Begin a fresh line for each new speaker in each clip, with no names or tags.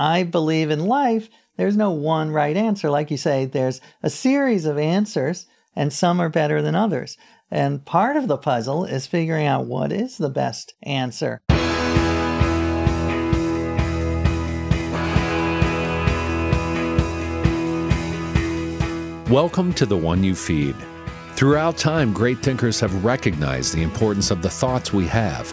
I believe in life, there's no one right answer. Like you say, there's a series of answers, and some are better than others. And part of the puzzle is figuring out what is the best answer.
Welcome to the one you feed. Throughout time, great thinkers have recognized the importance of the thoughts we have.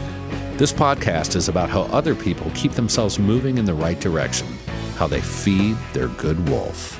This podcast is about how other people keep themselves moving in the right direction, how they feed their good wolf.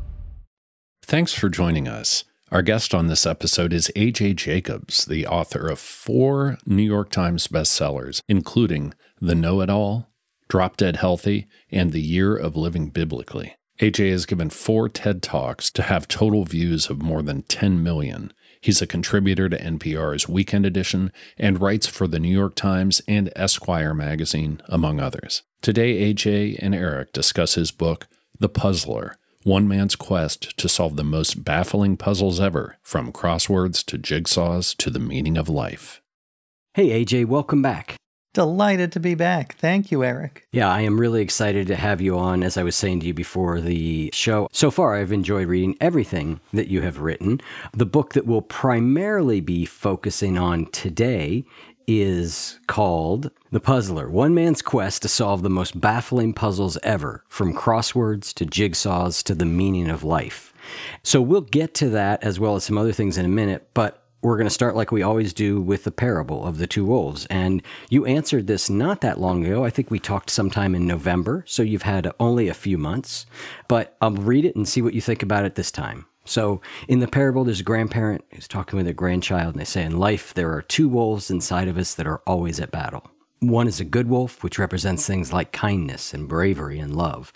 Thanks for joining us. Our guest on this episode is AJ Jacobs, the author of four New York Times bestsellers, including The Know It All, Drop Dead Healthy, and The Year of Living Biblically. AJ has given four TED Talks to have total views of more than 10 million. He's a contributor to NPR's Weekend Edition and writes for the New York Times and Esquire magazine, among others. Today, AJ and Eric discuss his book, The Puzzler one man's quest to solve the most baffling puzzles ever, from crosswords to jigsaws to the meaning of life.
Hey, AJ, welcome back.
Delighted to be back. Thank you, Eric.
Yeah, I am really excited to have you on. As I was saying to you before the show, so far I've enjoyed reading everything that you have written. The book that we'll primarily be focusing on today is called The Puzzler One Man's Quest to Solve the Most Baffling Puzzles Ever, from crosswords to jigsaws to the meaning of life. So we'll get to that as well as some other things in a minute, but we're going to start like we always do with the parable of the two wolves. And you answered this not that long ago. I think we talked sometime in November, so you've had only a few months, but I'll read it and see what you think about it this time. So in the parable, there's a grandparent who's talking with a grandchild, and they say, In life, there are two wolves inside of us that are always at battle. One is a good wolf, which represents things like kindness and bravery and love.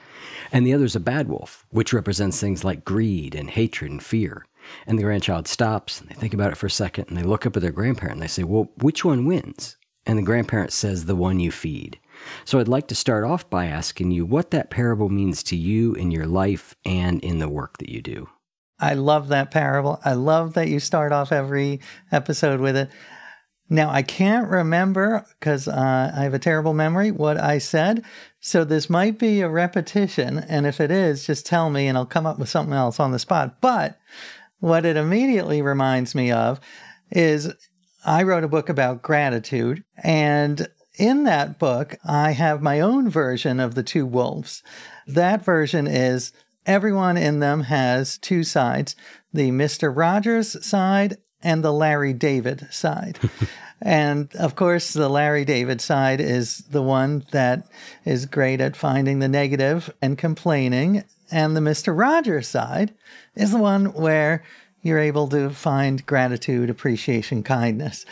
And the other is a bad wolf, which represents things like greed and hatred and fear. And the grandchild stops and they think about it for a second and they look up at their grandparent and they say, Well, which one wins? And the grandparent says, The one you feed. So I'd like to start off by asking you what that parable means to you in your life and in the work that you do.
I love that parable. I love that you start off every episode with it. Now, I can't remember because uh, I have a terrible memory what I said. So this might be a repetition. And if it is, just tell me and I'll come up with something else on the spot. But what it immediately reminds me of is I wrote a book about gratitude. And in that book, I have my own version of the two wolves. That version is everyone in them has two sides the Mr. Rogers side and the Larry David side. and of course, the Larry David side is the one that is great at finding the negative and complaining. And the Mr. Rogers side is the one where you're able to find gratitude, appreciation, kindness.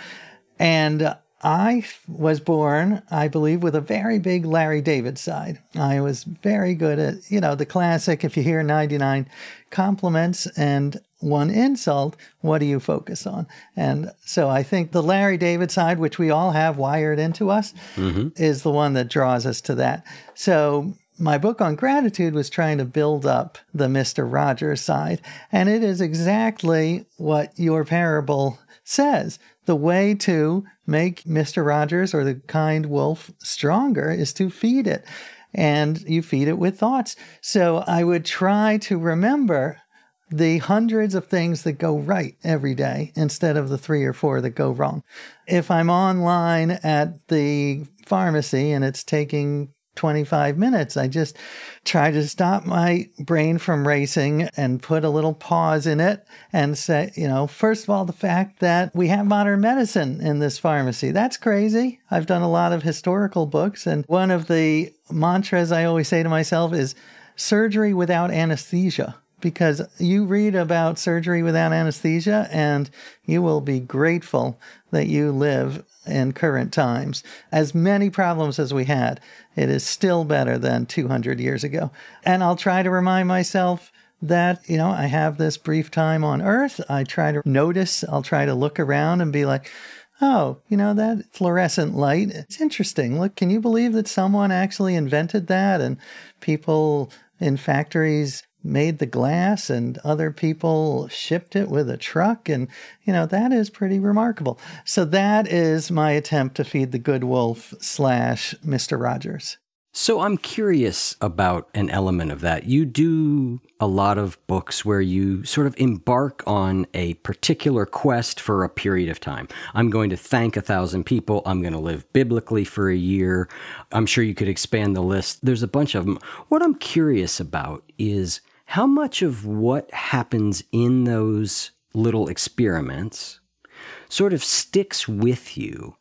And I was born, I believe, with a very big Larry David side. I was very good at, you know, the classic if you hear 99 compliments and one insult, what do you focus on? And so I think the Larry David side, which we all have wired into us, mm-hmm. is the one that draws us to that. So my book on gratitude was trying to build up the Mr. Rogers side. And it is exactly what your parable says. The way to make Mr. Rogers or the kind wolf stronger is to feed it. and you feed it with thoughts. So I would try to remember the hundreds of things that go right every day instead of the three or four that go wrong. If I'm online at the pharmacy and it's taking 25 minutes. I just try to stop my brain from racing and put a little pause in it and say, you know, first of all, the fact that we have modern medicine in this pharmacy. That's crazy. I've done a lot of historical books, and one of the mantras I always say to myself is surgery without anesthesia because you read about surgery without anesthesia and you will be grateful that you live in current times. As many problems as we had, it is still better than 200 years ago. And I'll try to remind myself that, you know, I have this brief time on earth. I try to notice, I'll try to look around and be like, oh, you know, that fluorescent light, it's interesting. Look, can you believe that someone actually invented that? And people in factories made the glass and other people shipped it with a truck and you know that is pretty remarkable. So that is my attempt to feed the good wolf slash mr rogers.
So i'm curious about an element of that. You do a lot of books where you sort of embark on a particular quest for a period of time. I'm going to thank a thousand people. I'm going to live biblically for a year. I'm sure you could expand the list. There's a bunch of them what i'm curious about is how much of what happens in those little experiments sort of sticks with you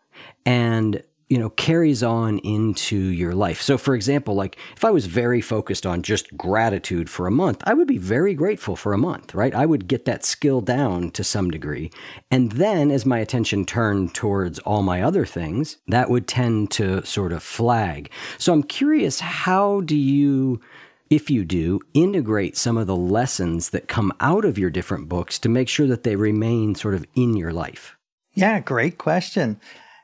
and you know carries on into your life? So for example like if i was very focused on just gratitude for a month i would be very grateful for a month right? I would get that skill down to some degree. And then as my attention turned towards all my other things that would tend to sort of flag. So i'm curious how do you if you do, integrate some of the lessons that come out of your different books to make sure that they remain sort of in your life?
Yeah, great question.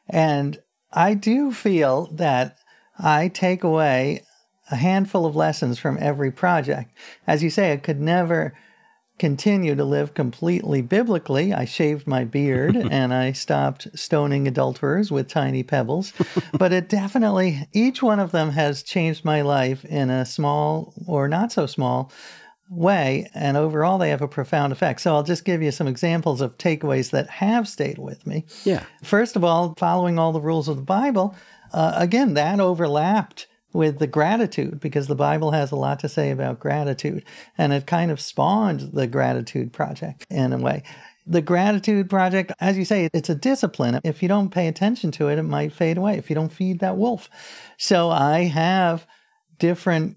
And I do feel that I take away a handful of lessons from every project. As you say, I could never continue to live completely biblically. I shaved my beard and I stopped stoning adulterers with tiny pebbles. but it definitely, each one of them has changed my life in a small or not so small way. And overall, they have a profound effect. So I'll just give you some examples of takeaways that have stayed with me.
Yeah.
First of all, following all the rules of the Bible, uh, again, that overlapped with the gratitude because the Bible has a lot to say about gratitude. And it kind of spawned the Gratitude Project in a way. The Gratitude Project, as you say, it's a discipline. If you don't pay attention to it, it might fade away if you don't feed that wolf. So I have different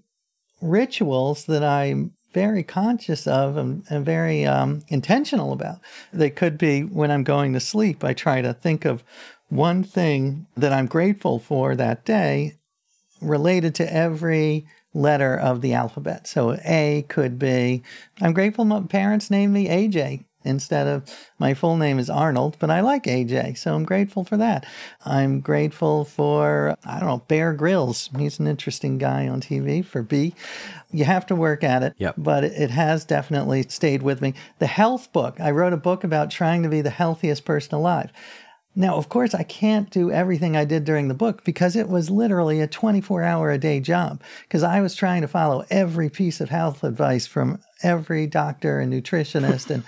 rituals that I'm very conscious of and, and very um, intentional about. They could be when I'm going to sleep, I try to think of one thing that I'm grateful for that day related to every letter of the alphabet. So A could be, I'm grateful my parents named me AJ instead of my full name is Arnold, but I like AJ, so I'm grateful for that. I'm grateful for, I don't know, Bear Grylls. He's an interesting guy on TV for B. You have to work at it,
yep.
but it has definitely stayed with me. The health book, I wrote a book about trying to be the healthiest person alive. Now, of course, I can't do everything I did during the book because it was literally a 24 hour a day job because I was trying to follow every piece of health advice from every doctor and nutritionist and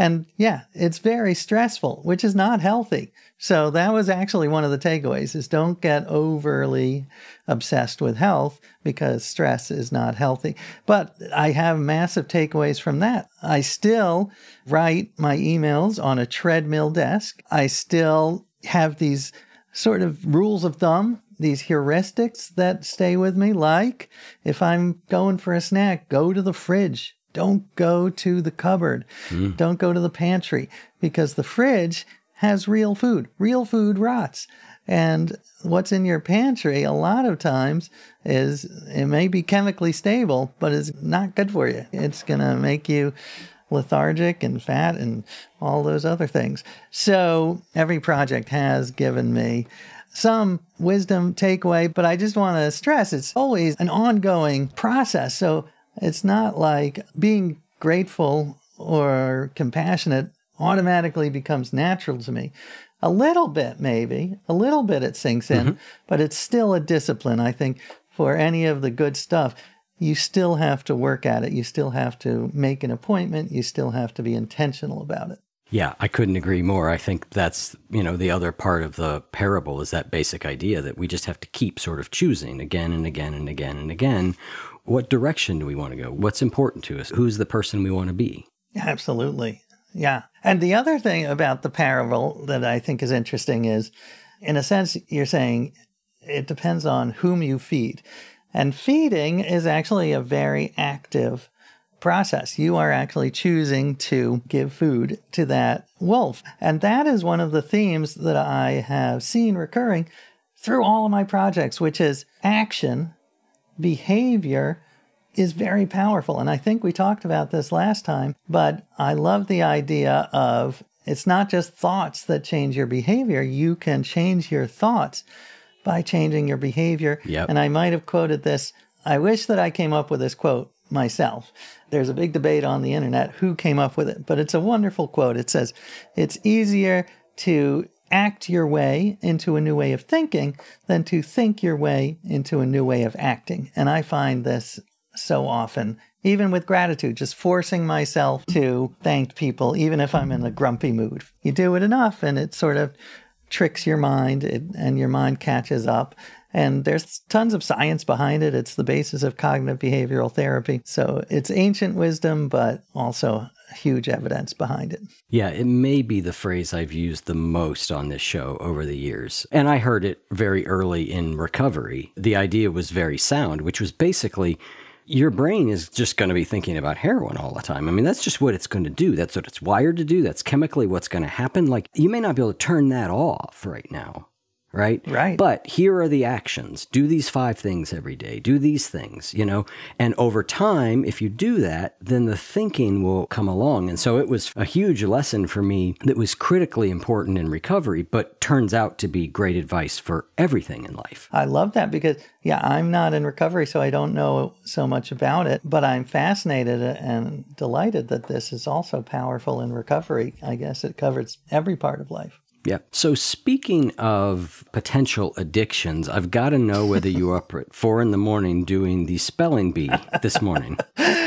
and yeah, it's very stressful, which is not healthy. So that was actually one of the takeaways is don't get overly obsessed with health because stress is not healthy. But I have massive takeaways from that. I still write my emails on a treadmill desk. I still have these sort of rules of thumb these heuristics that stay with me, like if I'm going for a snack, go to the fridge, don't go to the cupboard. Mm. Don't go to the pantry because the fridge has real food. Real food rots. And what's in your pantry a lot of times is it may be chemically stable, but it's not good for you. It's going to make you lethargic and fat and all those other things. So every project has given me some wisdom takeaway, but I just want to stress it's always an ongoing process. So it's not like being grateful or compassionate automatically becomes natural to me. A little bit, maybe, a little bit it sinks in, mm-hmm. but it's still a discipline. I think for any of the good stuff, you still have to work at it. You still have to make an appointment. You still have to be intentional about it.
Yeah, I couldn't agree more. I think that's, you know, the other part of the parable is that basic idea that we just have to keep sort of choosing again and again and again and again. What direction do we want to go? What's important to us? Who's the person we want to be?
Absolutely. Yeah. And the other thing about the parable that I think is interesting is, in a sense, you're saying it depends on whom you feed. And feeding is actually a very active process. You are actually choosing to give food to that wolf. And that is one of the themes that I have seen recurring through all of my projects, which is action, behavior is very powerful. And I think we talked about this last time, but I love the idea of it's not just thoughts that change your behavior, you can change your thoughts by changing your behavior.
Yep.
And I might have quoted this. I wish that I came up with this quote myself. There's a big debate on the internet who came up with it, but it's a wonderful quote. It says, It's easier to act your way into a new way of thinking than to think your way into a new way of acting. And I find this so often, even with gratitude, just forcing myself to thank people, even if I'm in a grumpy mood. You do it enough and it sort of tricks your mind it, and your mind catches up. And there's tons of science behind it. It's the basis of cognitive behavioral therapy. So it's ancient wisdom, but also huge evidence behind it.
Yeah, it may be the phrase I've used the most on this show over the years. And I heard it very early in recovery. The idea was very sound, which was basically your brain is just going to be thinking about heroin all the time. I mean, that's just what it's going to do. That's what it's wired to do. That's chemically what's going to happen. Like, you may not be able to turn that off right now right?
Right.
But here are the actions. Do these five things every day. Do these things, you know? And over time, if you do that, then the thinking will come along. And so it was a huge lesson for me that was critically important in recovery, but turns out to be great advice for everything in life.
I love that because, yeah, I'm not in recovery, so I don't know so much about it, but I'm fascinated and delighted that this is also powerful in recovery. I guess it covers every part of life.
Yeah. So speaking of potential addictions, I've got to know whether you are up at four in the morning doing the spelling bee this morning.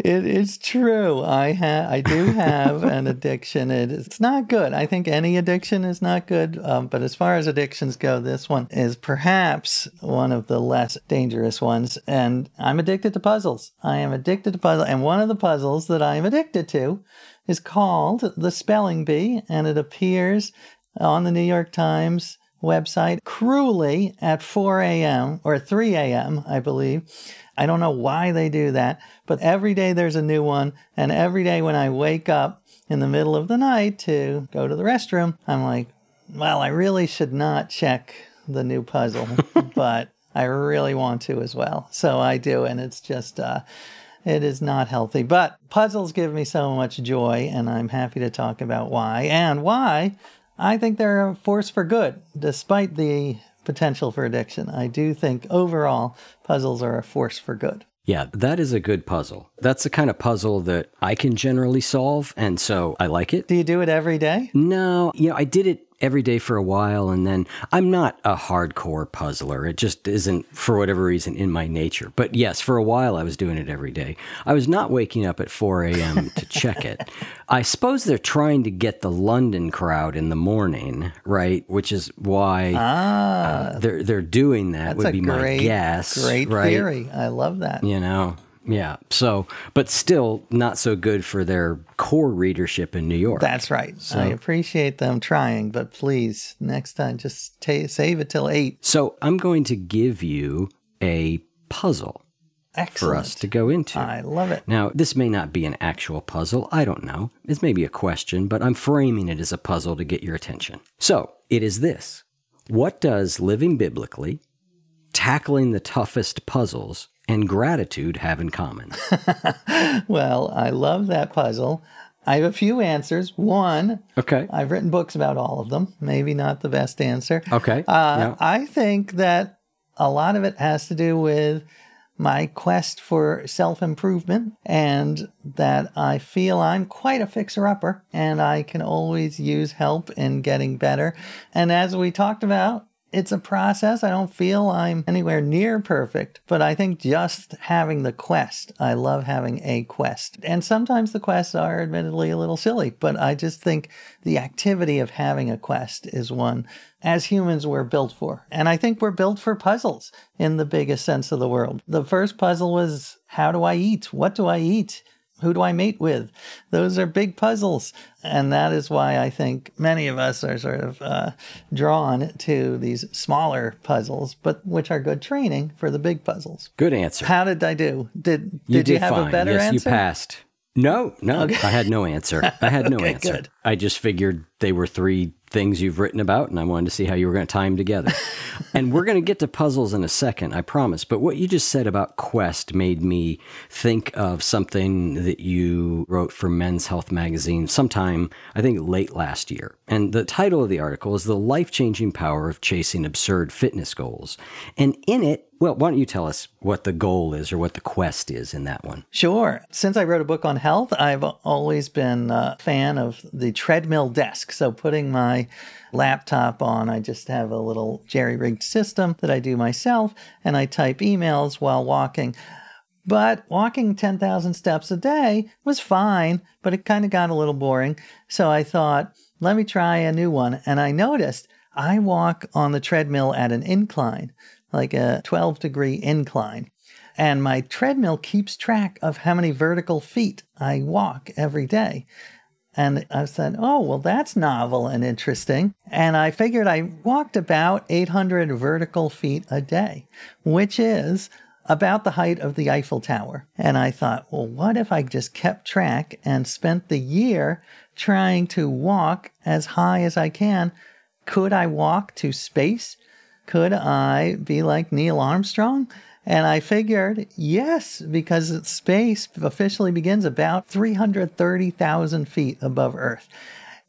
It is true. I ha- I do have an addiction. It, it's not good. I think any addiction is not good. Um, but as far as addictions go, this one is perhaps one of the less dangerous ones. And I'm addicted to puzzles. I am addicted to puzzles. And one of the puzzles that I am addicted to is called The Spelling Bee, and it appears on the New York Times website cruelly at 4 a.m. or 3 a.m., I believe. I don't know why they do that, but every day there's a new one. And every day when I wake up in the middle of the night to go to the restroom, I'm like, well, I really should not check the new puzzle, but I really want to as well. So I do. And it's just, uh, it is not healthy. But puzzles give me so much joy, and I'm happy to talk about why and why I think they're a force for good, despite the potential for addiction. I do think overall puzzles are a force for good.
Yeah, that is a good puzzle. That's the kind of puzzle that I can generally solve, and so I like it.
Do you do it every day?
No, you know, I did it every day for a while and then I'm not a hardcore puzzler. It just isn't for whatever reason in my nature. But yes, for a while I was doing it every day. I was not waking up at 4 a.m. to check it. I suppose they're trying to get the London crowd in the morning, right? Which is why
ah,
uh, they're they're doing that. Would be
great,
my guess.
Great
right?
theory. I love that.
You know. Yeah. So, but still not so good for their core readership in New York.
That's right. So, I appreciate them trying, but please, next time, just ta- save it till eight.
So, I'm going to give you a puzzle
Excellent.
for us to go into.
I love it.
Now, this may not be an actual puzzle. I don't know. It's maybe a question, but I'm framing it as a puzzle to get your attention. So, it is this What does living biblically, tackling the toughest puzzles, and gratitude have in common?
well, I love that puzzle. I have a few answers. One,
okay.
I've written books about all of them. Maybe not the best answer.
Okay.
Uh,
yeah.
I think that a lot of it has to do with my quest for self improvement and that I feel I'm quite a fixer upper and I can always use help in getting better. And as we talked about it's a process. I don't feel I'm anywhere near perfect, but I think just having the quest, I love having a quest. And sometimes the quests are admittedly a little silly, but I just think the activity of having a quest is one as humans we're built for. And I think we're built for puzzles in the biggest sense of the world. The first puzzle was how do I eat? What do I eat? Who do I mate with? Those are big puzzles. And that is why I think many of us are sort of uh, drawn to these smaller puzzles, but which are good training for the big puzzles.
Good answer.
How did I do? Did, did
you, did
you have
fine.
a better
yes,
answer?
you passed. No, no, I had no answer. I had no
Okay,
answer.
good.
I just figured they were three things you've written about, and I wanted to see how you were going to tie them together. and we're going to get to puzzles in a second, I promise. But what you just said about Quest made me think of something that you wrote for Men's Health magazine sometime, I think late last year. And the title of the article is The Life Changing Power of Chasing Absurd Fitness Goals. And in it, well, why don't you tell us what the goal is or what the quest is in that one?
Sure. Since I wrote a book on health, I've always been a fan of the treadmill desk. So putting my laptop on, I just have a little jerry rigged system that I do myself, and I type emails while walking. But walking 10,000 steps a day was fine, but it kind of got a little boring. So I thought, let me try a new one. And I noticed I walk on the treadmill at an incline, like a 12 degree incline. And my treadmill keeps track of how many vertical feet I walk every day. And I said, oh, well, that's novel and interesting. And I figured I walked about 800 vertical feet a day, which is about the height of the Eiffel Tower. And I thought, well, what if I just kept track and spent the year trying to walk as high as I can? Could I walk to space? Could I be like Neil Armstrong? And I figured, yes, because space officially begins about 330,000 feet above Earth.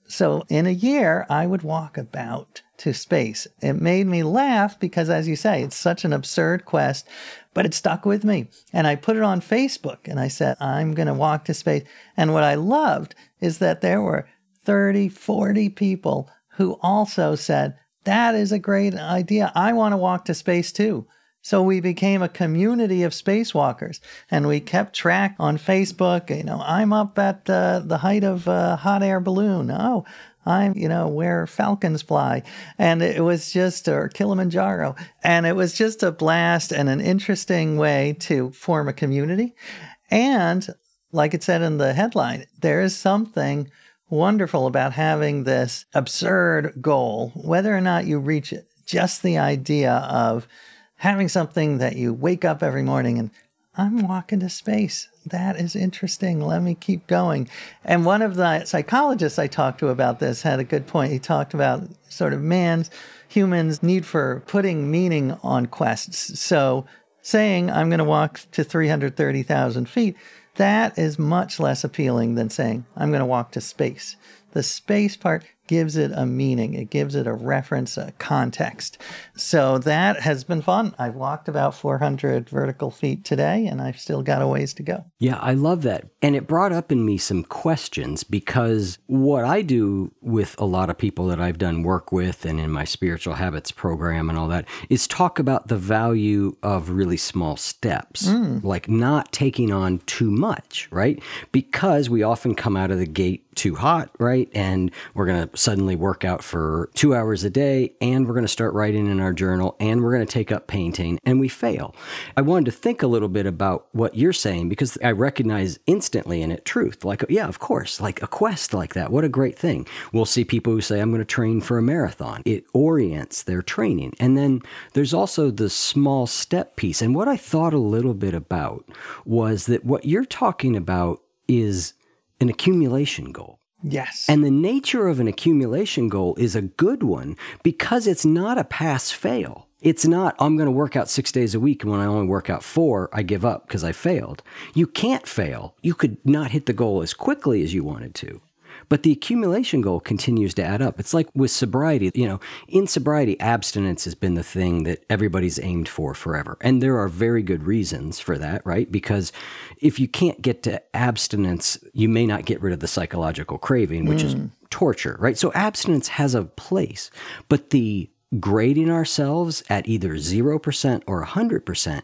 So in a year, I would walk about to space. It made me laugh because, as you say, it's such an absurd quest, but it stuck with me. And I put it on Facebook and I said, I'm going to walk to space. And what I loved is that there were 30, 40 people who also said, That is a great idea. I want to walk to space too. So we became a community of spacewalkers, and we kept track on Facebook. You know, I'm up at uh, the height of a hot air balloon. Oh, I'm, you know, where falcons fly. And it was just, or Kilimanjaro. And it was just a blast and an interesting way to form a community. And like it said in the headline, there is something wonderful about having this absurd goal, whether or not you reach it. Just the idea of having something that you wake up every morning and I'm walking to space. That is interesting. Let me keep going. And one of the psychologists I talked to about this had a good point. He talked about sort of man's, humans' need for putting meaning on quests. So saying, I'm going to walk to 330,000 feet, that is much less appealing than saying, I'm going to walk to space. The space part gives it a meaning, it gives it a reference, a context. So that has been fun. I've walked about 400 vertical feet today, and I've still got a ways to go.
Yeah, I love that. And it brought up in me some questions because what I do with a lot of people that I've done work with and in my spiritual habits program and all that is talk about the value of really small steps, hmm. like not taking on too much, right? Because we often come out of the gate too hot, right? And we're going to suddenly work out for two hours a day and we're going to start writing in our journal and we're going to take up painting and we fail. I wanted to think a little bit about what you're saying because I recognize instantly in it truth. Like, yeah, of course, like a quest like that. What a great thing. We'll see people who say, I'm going to train for a marathon. It orients their training. And then there's also the small step piece. And what I thought a little bit about was that what you're talking about is an accumulation goal.
Yes.
And the nature of an accumulation goal is a good one because it's not a pass fail. It's not, I'm going to work out six days a week, and when I only work out four, I give up because I failed. You can't fail. You could not hit the goal as quickly as you wanted to. But the accumulation goal continues to add up. It's like with sobriety, you know, in sobriety, abstinence has been the thing that everybody's aimed for forever. And there are very good reasons for that, right? Because if you can't get to abstinence, you may not get rid of the psychological craving, which is hmm. torture, right? So abstinence has a place, but the grading ourselves at either 0% or 100%,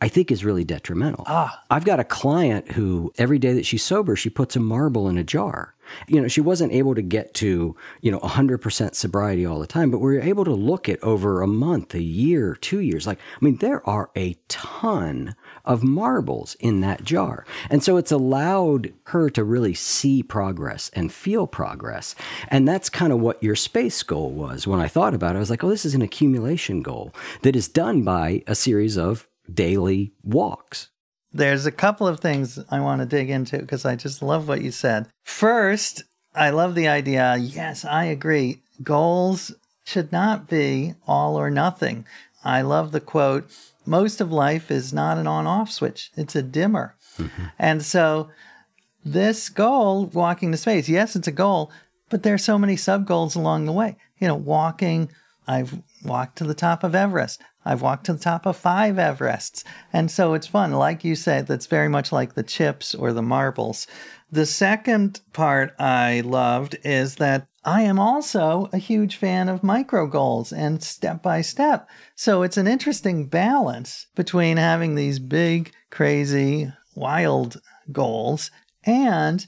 I think is really detrimental.
Ah.
I've got a client who every day that she's sober, she puts a marble in a jar. You know, she wasn't able to get to, you know, 100% sobriety all the time, but we are able to look at over a month, a year, two years. Like, I mean, there are a ton of marbles in that jar. And so it's allowed her to really see progress and feel progress. And that's kind of what your space goal was. When I thought about it, I was like, oh, this is an accumulation goal that is done by a series of daily walks.
There's a couple of things I want to dig into because I just love what you said. First, I love the idea. Yes, I agree. Goals should not be all or nothing. I love the quote most of life is not an on off switch, it's a dimmer. Mm-hmm. And so, this goal, walking to space, yes, it's a goal, but there are so many sub goals along the way. You know, walking, I've walked to the top of Everest. I've walked to the top of five Everests. And so it's fun. Like you said, that's very much like the chips or the marbles. The second part I loved is that I am also a huge fan of micro goals and step by step. So it's an interesting balance between having these big, crazy, wild goals and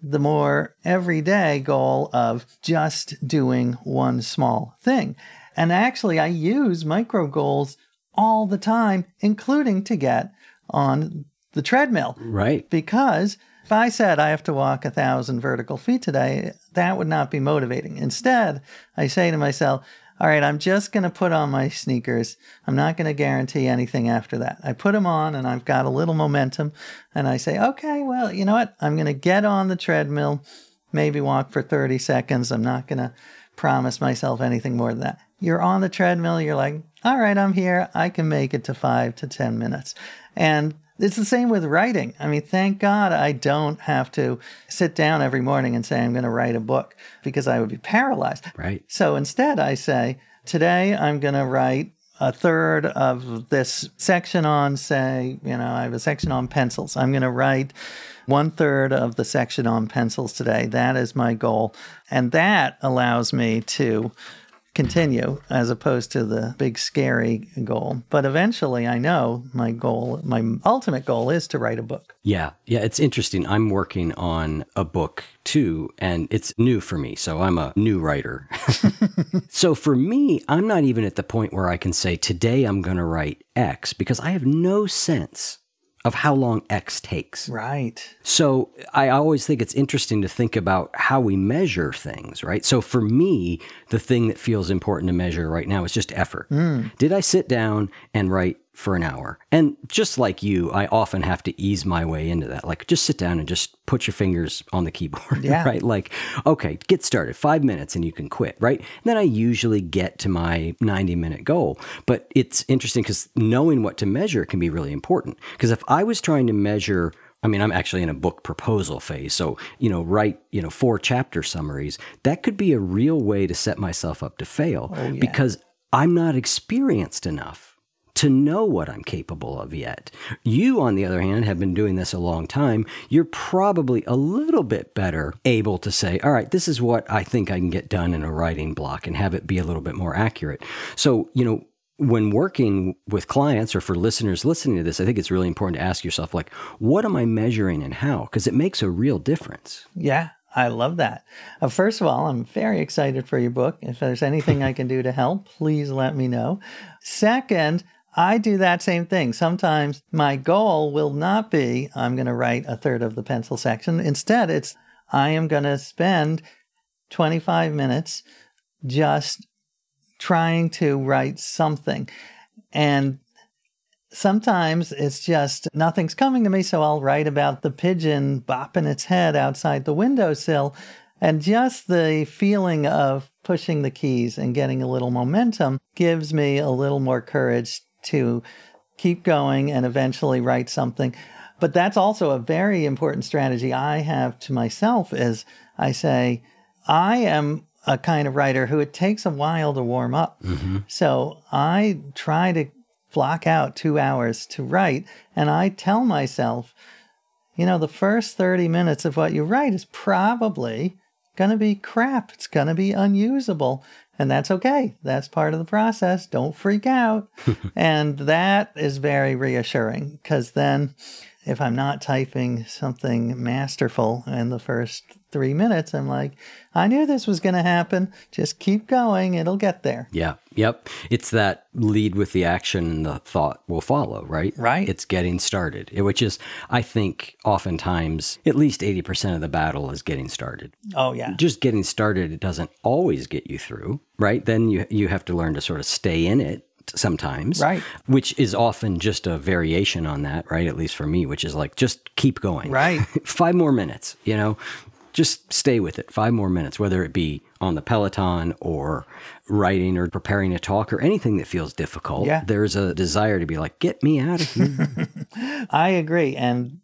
the more everyday goal of just doing one small thing. And actually, I use micro goals all the time, including to get on the treadmill.
Right.
Because if I said I have to walk a thousand vertical feet today, that would not be motivating. Instead, I say to myself, all right, I'm just going to put on my sneakers. I'm not going to guarantee anything after that. I put them on and I've got a little momentum. And I say, okay, well, you know what? I'm going to get on the treadmill, maybe walk for 30 seconds. I'm not going to promise myself anything more than that. You're on the treadmill, you're like, all right, I'm here. I can make it to five to 10 minutes. And it's the same with writing. I mean, thank God I don't have to sit down every morning and say I'm going to write a book because I would be paralyzed.
Right.
So instead, I say, today I'm going to write a third of this section on, say, you know, I have a section on pencils. I'm going to write one third of the section on pencils today. That is my goal. And that allows me to continue as opposed to the big scary goal. But eventually, I know my goal, my ultimate goal is to write a book.
Yeah. Yeah. It's interesting. I'm working on a book too, and it's new for me. So I'm a new writer. so for me, I'm not even at the point where I can say, today I'm going to write X because I have no sense of how long X takes.
Right.
So I always think it's interesting to think about how we measure things, right? So for me, the thing that feels important to measure right now is just effort. Mm. Did I sit down and write for an hour? And just like you, I often have to ease my way into that. Like just sit down and just put your fingers on the keyboard,
Yeah.
right? Like, okay, get started, five minutes and you can quit, right? And then I usually get to my 90 minute goal. But it's interesting because knowing what to measure can be really important. Because if I was trying to measure, I mean, I'm actually in a book proposal phase. So, you know, write, you know, four chapter summaries. That could be a real way to set myself up to fail oh, because I'm not experienced enough to know what I'm capable of yet. You, on the other hand, have been doing this a long time. You're probably a little bit better able to say, all right, this is what I think I can get done in a writing block and have it be a little bit more accurate. So, you know, when working with clients or for listeners listening to this, I think it's really important to ask yourself, like, what am I measuring and how? Because it makes a real difference.
Yeah, I love that. Uh, first of all, I'm very excited for your book. If there's anything I can do to help, please let me know. Second, I do that same thing. Sometimes my goal will not be I'm going to write a third of the pencil section. Instead, it's I am going to spend 25 minutes just trying to write something. And sometimes it's just nothing's coming to me, so I'll write about the pigeon bopping its head outside the windowsill. And just the feeling of pushing the keys and getting a little momentum gives me a little more courage to keep going and eventually write something. But that's also a very important strategy I have to myself is I say, I am a kind of writer who it takes a while to warm up. Mm-hmm. So I try to block out two hours to write, and I tell myself, you know, the first 30 minutes of what you write is probably going to be crap. It's going to be unusable. And that's okay. That's part of the process. Don't freak out. and that is very reassuring because then if I'm not typing something masterful in the first three minutes, I'm like, I knew this was going to happen. Just keep going. It'll get there.
Yeah. Yep. It's that lead with the action and the thought will follow, right?
Right.
It's getting started, which is, I think, oftentimes at least 80% of the battle is getting started.
Oh, yeah.
Just getting started, it doesn't always get you through, right? Then you, you have to learn to sort of stay in it sometimes.
Right.
Which is often just a variation on that, right? At least for me, which is like, just keep going.
Right.
Five more minutes, you know? Just stay with it. Five more minutes, whether it be on the Peloton or writing or preparing a talk or anything that feels difficult.
Yeah.
There's a desire to be like, get me out of here.
I agree. And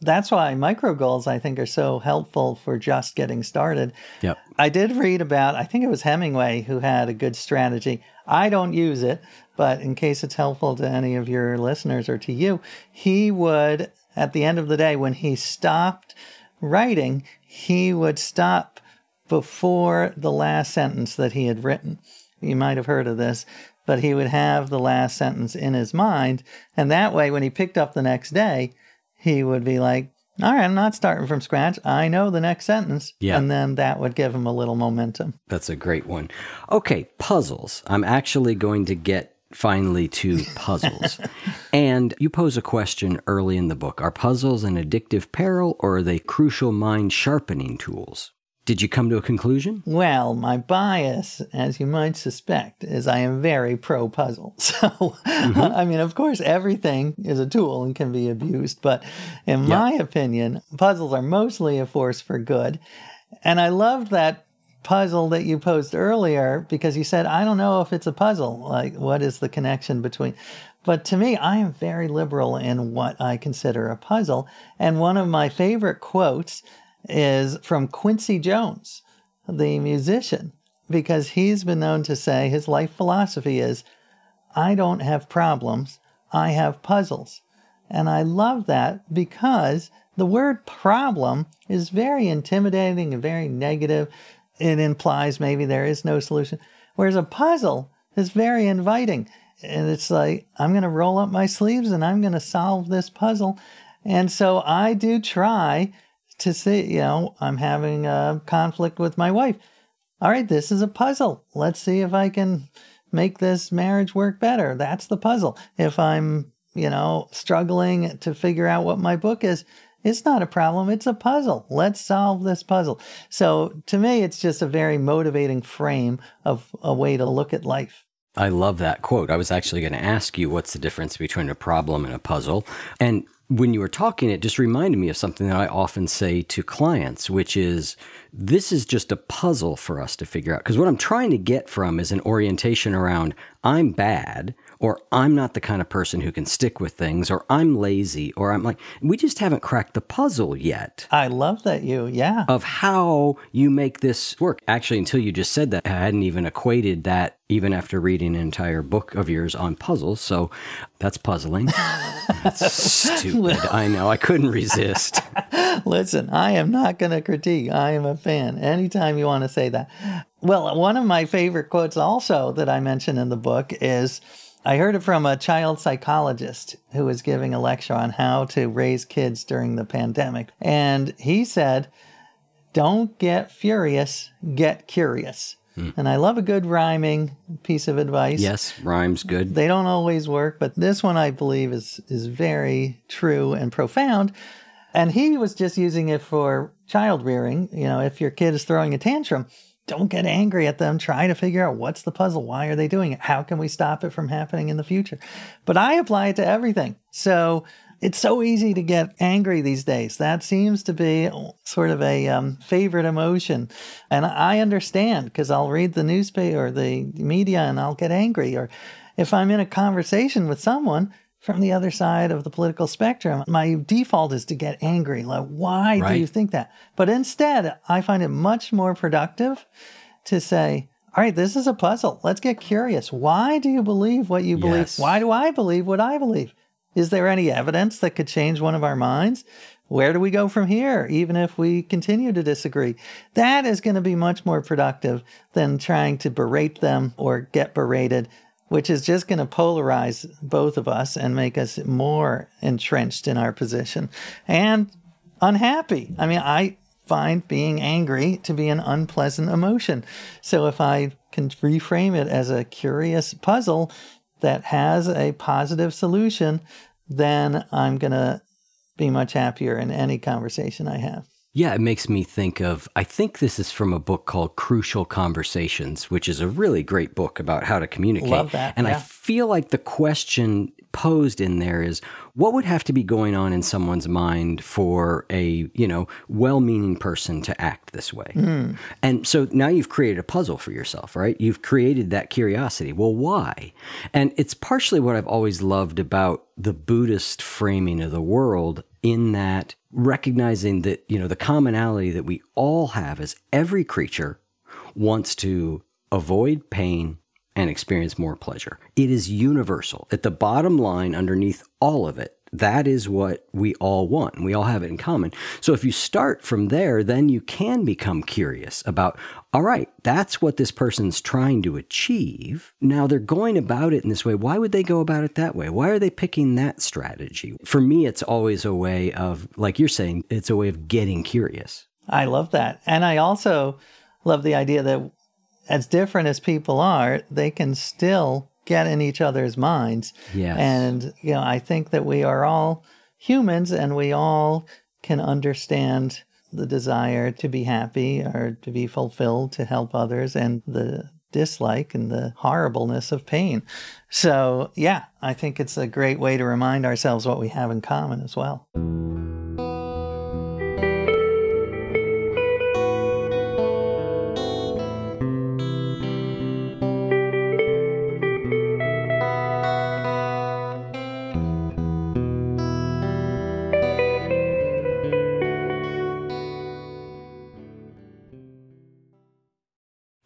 that's why micro goals, I think, are so helpful for just getting started.
yep.
I did read about, I think it was Hemingway who had a good strategy. I don't use it, but in case it's helpful to any of your listeners or to you, he would, at the end of the day, when he stopped writing, he would stop before the last sentence that he had written. You might have heard of this, but he would have the last sentence in his mind. And that way, when he picked up the next day, he would be like, all right, I'm not starting from scratch. I know the next sentence.
Yeah.
And then that would give him a little momentum.
That's a great one. Okay, puzzles. I'm actually going to get finally to puzzles. and you pose a question early in the book Are puzzles an addictive peril or are they crucial mind sharpening tools? Did you come to a conclusion?
Well, my bias, as you might suspect, is I am very pro puzzle. So, mm-hmm. I mean, of course, everything is a tool and can be abused, but in my opinion, puzzles are mostly a force for good. And I loved that puzzle that you posed earlier because you said, I don't know if it's a puzzle. Like, what is the connection between? But to me, I am very liberal in what I consider a puzzle. And one of my favorite quotes is from Quincy Jones, the musician, because he's been known to say his life philosophy is I don't have problems, I have puzzles. And I love that because the word problem is very intimidating and very negative. It implies maybe there is no solution. Whereas a puzzle is very inviting. And it's like, I'm going to roll up my sleeves and I'm going to solve this puzzle. And so I do try to see, you know, I'm having a conflict with my wife. All right, this is a puzzle. Let's see if I can make this marriage work better. That's the puzzle. If I'm, you know, struggling to figure out what my book is, it's not a problem. It's a puzzle. Let's solve this puzzle. So to me, it's just a very motivating frame of a way to look at life.
I love that quote. I was actually going to ask you what's the difference between a problem and a puzzle. And when you were talking, it just reminded me of something that I often say to clients, which is this is just a puzzle for us to figure out. Because what I'm trying to get from is an orientation around I'm bad, or I'm not the kind of person who can stick with things, or I'm lazy, or I'm like, we just haven't cracked the puzzle yet
I love that you, yeah.
of how you make this work. Actually, until you just said that, I hadn't even equated that even after reading an entire book of yours on puzzles. So that's puzzling. that's stupid. I know. I couldn't resist.
Listen, I am not going to critique. I am a fan. Anytime you want to say that. Well, one of my favorite quotes also that I mention in the book is I heard it from a child psychologist who was giving a lecture on how to raise kids during the pandemic. And he said, Don't get furious, get curious. Hmm. And I love a good rhyming piece of advice.
Yes, rhymes good.
They don't always work, but this one I believe is is very true and profound. And he was just using it for child rearing. You know, if your kid is throwing a tantrum, don't get angry at them. Try to figure out what's the puzzle. Why are they doing it? How can we stop it from happening in the future? But I apply it to everything. So it's so easy to get angry these days. That seems to be sort of a um, favorite emotion. And I understand because I'll read the newspaper or the media and I'll get angry. Or if I'm in a conversation with someone from the other side of the political spectrum, my default is to get angry. Like, why
Right.
do you think that? But instead, I find it much more productive to say, all right, this is a puzzle. Let's get curious. Why do you believe what you believe?
Yes.
Why do I believe what I believe? Is there any evidence that could change one of our minds? where do we go from here, even if we continue to disagree? That is going to be much more productive than trying to berate them or get berated, which is just going to polarize both of us and make us more entrenched in our position and unhappy. I mean, I find being angry to be an unpleasant emotion. So if I can reframe it as a curious puzzle that has a positive solution, then I'm going to be much happier in any conversation I have.
Yeah, it makes me think of, I think this is from a book called Crucial Conversations, which is a really great book about how to communicate.
Love that.
And
yeah.
I feel like the question posed in there is what would have to be going on in someone's mind for a, you know, well-meaning person to act this way?
Mm.
And so now you've created a puzzle for yourself, right? You've created that curiosity. Well, why? And it's partially what I've always loved about the Buddhist framing of the world in that recognizing that, you know, the commonality that we all have is every creature wants to avoid pain and experience more pleasure. It is universal. At the bottom line, underneath all of it, that is what we all want. And we all have it in common. So if you start from there, then you can become curious about, all right, that's what this person's trying to achieve. Now they're going about it in this way. Why would they go about it that way? Why are they picking that strategy? For me, it's always a way of, like you're saying, it's a way of getting curious.
I love that. And I also love the idea that as different as people are, they can still get in each other's minds.
Yes.
And, you know, I think that we are all humans and we all can understand the desire to be happy or to be fulfilled, to help others, and the dislike and the horribleness of pain. So, yeah, I think it's a great way to remind ourselves what we have in common as well.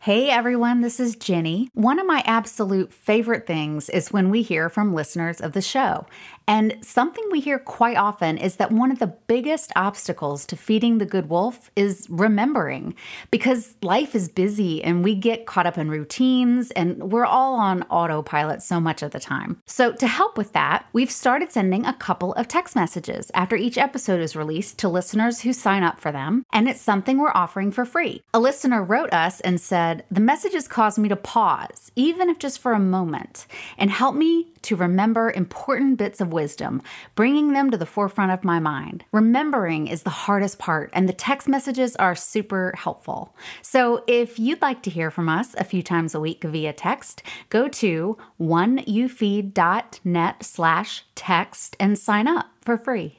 Hey everyone, this is Jenny. One of my absolute favorite things is when we hear from listeners of the show. And something we hear quite often is that one of the biggest obstacles to feeding the good wolf is remembering. Because life is busy and we get caught up in routines and we're all on autopilot so much of the time. So, to help with that, we've started sending a couple of text messages after each episode is released to listeners who sign up for them. And it's something we're offering for free. A listener wrote us and said, The messages caused me to pause, even if just for a moment, and help me to remember important bits of wisdom, bringing them to the forefront of my mind. Remembering is the hardest part, and the text messages are super helpful. So if you'd like to hear from us a few times a week via text, go to oneyoufeed.net slash text and sign up for free.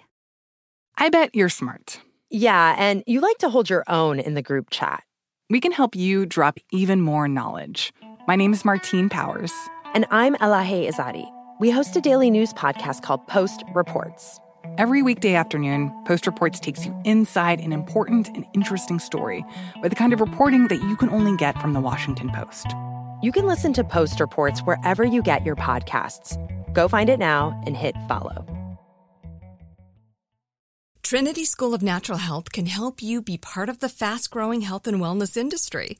I bet you're smart.
Yeah, and you like to hold your own in the group chat.
We can help you drop even more knowledge. My name is Martine Powers.
And I'm Elahe Izadi. We host a daily news podcast called Post Reports.
Every weekday afternoon, Post Reports takes you inside an important and interesting story with the kind of reporting that you can only get from the Washington Post.
You can listen to Post Reports wherever you get your podcasts. Go find it now and hit follow.
Trinity School of Natural Health can help you be part of the fast growing health and wellness industry.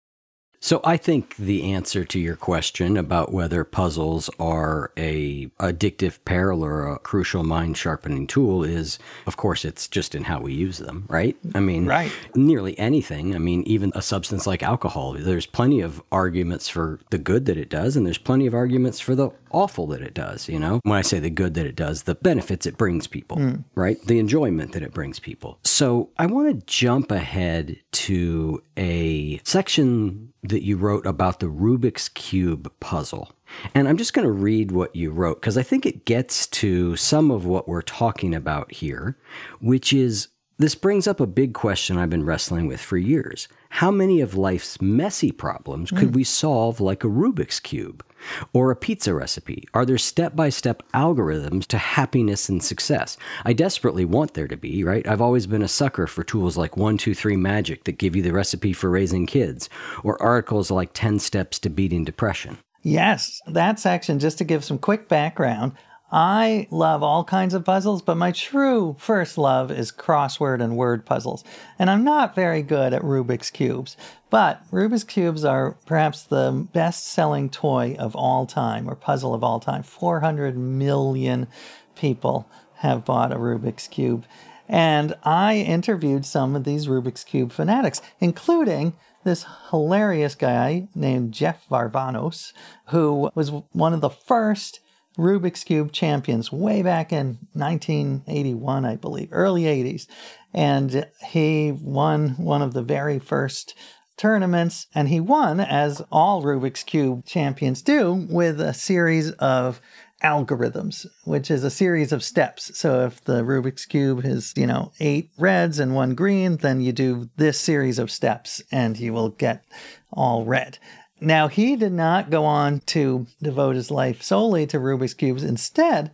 So I think the answer to your question about whether puzzles are a addictive peril or a crucial mind sharpening tool is of course it's just in how we use them, right? I mean,
Right.
nearly anything, I mean even a substance like alcohol, there's plenty of arguments for the good that it does and there's plenty of arguments for the awful that it does, you know? When I say the good that it does, the benefits it brings people, hmm. right? The enjoyment that it brings people. So I want to jump ahead to a section that you wrote about the Rubik's Cube puzzle. And I'm just going to read what you wrote because I think it gets to some of what we're talking about here, which is This brings up a big question I've been wrestling with for years. How many of life's messy problems could hmm. we solve like a Rubik's Cube? Or a pizza recipe? Are there step by step algorithms to happiness and success? I desperately want there to be, right? I've always been a sucker for tools like 123 Magic that give you the recipe for raising kids, or articles like 10 Steps to Beating Depression.
Yes, that section, just to give some quick background, I love all kinds of puzzles, but my true first love is crossword and word puzzles. And I'm not very good at Rubik's Cubes, but Rubik's Cubes are perhaps the best selling toy of all time or puzzle of all time. 400 million people have bought a Rubik's Cube. And I interviewed some of these Rubik's Cube fanatics, including this hilarious guy named Jeff Varasano, who was one of the first Rubik's Cube champions way back in 1981, I believe, early 80s. And he won one of the very first tournaments, and he won, as all Rubik's Cube champions do, with a series of algorithms, which is a series of steps. So if the Rubik's Cube is, you know, eight reds and one green, then you do this series of steps and you will get all red. Now, he did not go on to devote his life solely to Rubik's Cubes. Instead,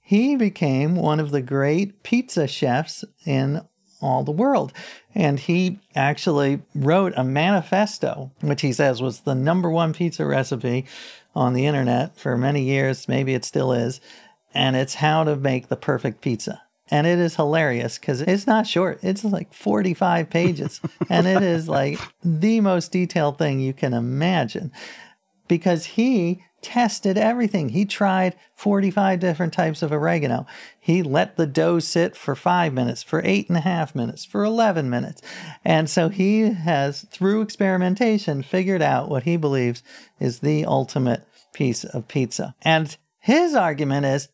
he became one of the great pizza chefs in all the world. And he actually wrote a manifesto, which he says was the number one pizza recipe on the internet for many years. Maybe it still is. And it's how to make the perfect pizza. And it is hilarious because it's not short. It's like 45 pages. and it is like the most detailed thing you can imagine because he tested everything. He tried 45 different types of oregano. He let the dough sit for five minutes, for eight and a half minutes, for 11 minutes. And so he has, through experimentation, figured out what he believes is the ultimate piece of pizza. And his argument is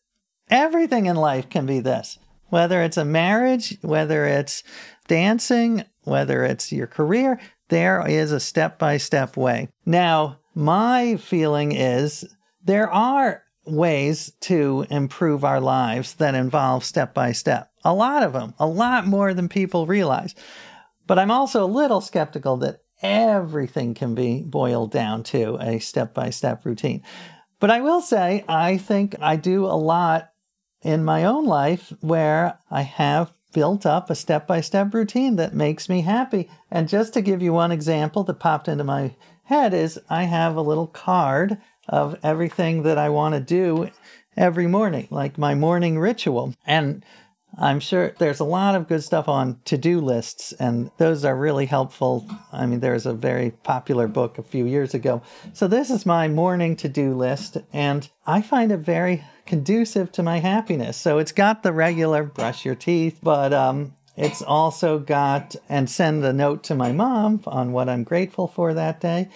everything in life can be this. Whether it's a marriage, whether it's dancing, whether it's your career, there is a step by step way. Now, my feeling is there are ways to improve our lives that involve step by step. A lot of them, a lot more than people realize. But I'm also a little skeptical that everything can be boiled down to a step by step routine. But I will say, I think I do a lot in my own life where I have built up a step by step routine that makes me happy. And just to give you one example that popped into my head is I have a little card of everything that I want to do every morning, like my morning ritual. And I'm sure there's a lot of good stuff on to do lists, and those are really helpful. I mean, there's a very popular book a few years ago. So, this is my morning to do list, and I find it very conducive to my happiness. So, it's got the regular brush your teeth, but um, it's also got, and send a note to my mom on what I'm grateful for that day.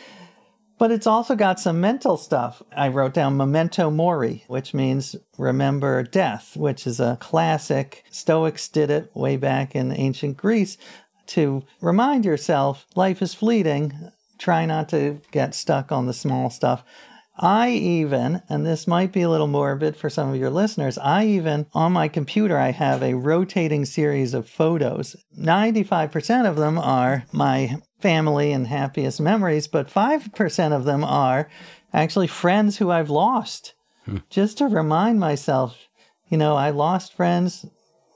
But it's also got some mental stuff. I wrote down memento mori, which means remember death, which is a classic. Stoics did it way back in ancient Greece to remind yourself life is fleeting. Try not to get stuck on the small stuff. I even, and this might be a little morbid for some of your listeners, I even, on my computer, I have a rotating series of photos. 95% of them are my family and happiest memories, but 5% of them are actually friends who I've lost. Hmm. Just to remind myself, you know, I lost friends.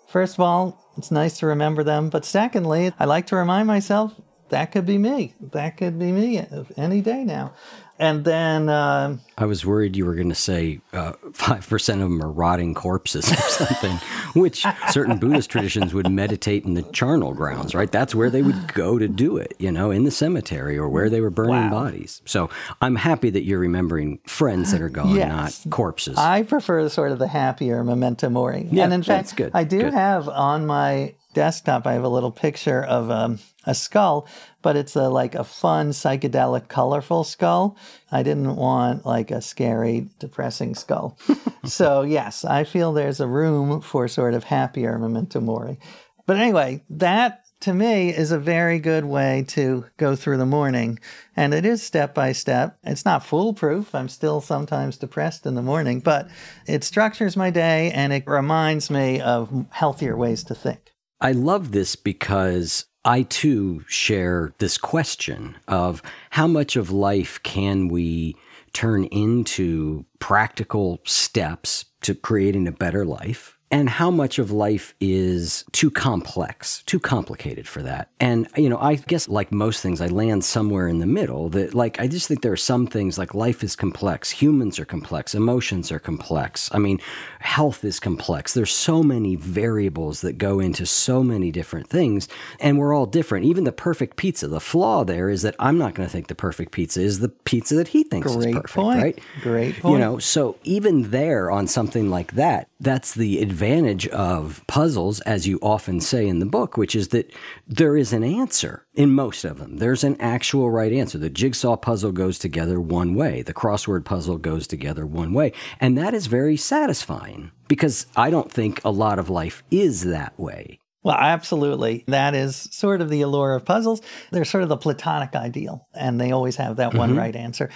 First of all, it's nice to remember them. But secondly, I like to remind myself that could be me. That could be me any day now and then uh,
I was worried you were going to say uh, five uh, percent of them are rotting corpses or something, which certain Buddhist traditions would meditate in the charnel grounds, right? That's where they would go to do it, you know, in the cemetery or where they were burning wow. bodies. So I'm happy that you're remembering friends that are gone, yes. not corpses.
I prefer sort of the happier memento mori, yeah, and in fact, good. I do good. have on my desktop, I have a little picture of um, a skull, but it's a like a fun, psychedelic, colorful skull. I didn't want like a scary, depressing skull. so yes, I feel there's a room for sort of happier memento mori. But anyway, that to me is a very good way to go through the morning. And it is step by step. It's not foolproof. I'm still sometimes depressed in the morning, but it structures my day and it reminds me of healthier ways to think.
I love this because I too share this question of how much of life can we turn into practical steps to creating a better life? And how much of life is too complex, too complicated for that. And, you know, I guess like most things, I land somewhere in the middle that, like, I just think there are some things like life is complex, humans are complex, emotions are complex. I mean, health is complex. There's so many variables that go into so many different things, and we're all different. Even the perfect pizza, the flaw there is that I'm not going to think the perfect pizza is the pizza that he thinks
Great
is perfect,
point.
right?
Great point.
You know, so even there on something like that, that's the advantage of puzzles, as you often say in the book, which is that there is an answer in most of them. There's an actual right answer. The jigsaw puzzle goes together one way, the crossword puzzle goes together one way. And that is very satisfying because I don't think a lot of life is that way.
Well, absolutely. That is sort of the allure of puzzles. They're sort of the platonic ideal, and they always have that one mm-hmm. right answer.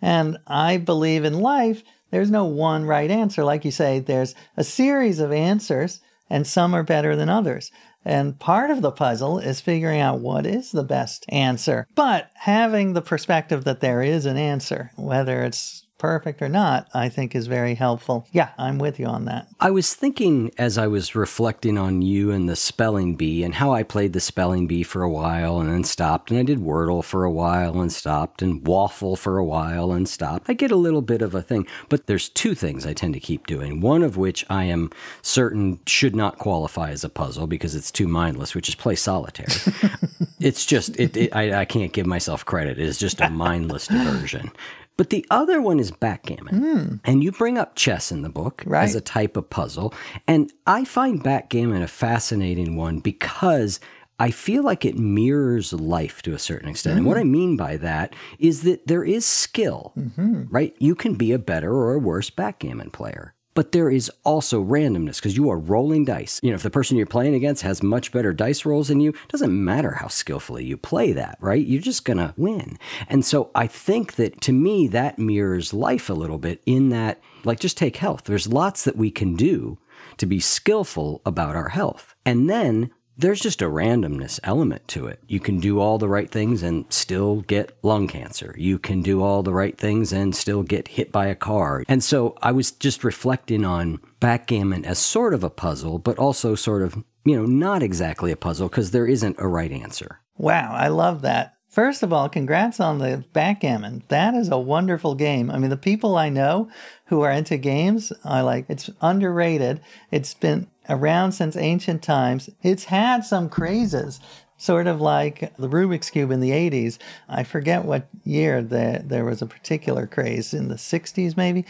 And I believe in life, there's no one right answer. Like you say, there's a series of answers, and some are better than others. And part of the puzzle is figuring out what is the best answer. But having the perspective that there is an answer, whether it's perfect or not, I think is very helpful. Yeah, I'm with you on that.
I was thinking as I was reflecting on you and the spelling bee and how I played the spelling bee for a while and then stopped, and I did Wordle for a while and stopped, and Waffle for a while and stopped. I get a little bit of a thing, but there's two things I tend to keep doing. One of which I am certain should not qualify as a puzzle because it's too mindless, which is play solitaire. it's just, it, it, I, I can't give myself credit. It is just a mindless diversion. But the other one is backgammon. Hmm. And you bring up chess in the book
Right.
as a type of puzzle. And I find backgammon a fascinating one because I feel like it mirrors life to a certain extent. And what I hmm. mean by that is that there is skill, mm-hmm. right? You can be a better or a worse backgammon player. But there is also randomness because you are rolling dice. You know, if the person you're playing against has much better dice rolls than you, it doesn't matter how skillfully you play that, right? You're just going to win. And so I think that to me, that mirrors life a little bit in that, like, just take health. There's lots that we can do to be skillful about our health. And then there's just a randomness element to it. You can do all the right things and still get lung cancer. You can do all the right things and still get hit by a car. And so I was just reflecting on backgammon as sort of a puzzle, but also sort of, you know, not exactly a puzzle because there isn't a right answer.
Wow, I love that. First of all, congrats on the backgammon. That is a wonderful game. I mean, the people I know who are into games, I like it's underrated. It's been around since ancient times. It's had some crazes, sort of like the Rubik's Cube in the 80s. I forget what year the, there was a particular craze, in the 60s maybe.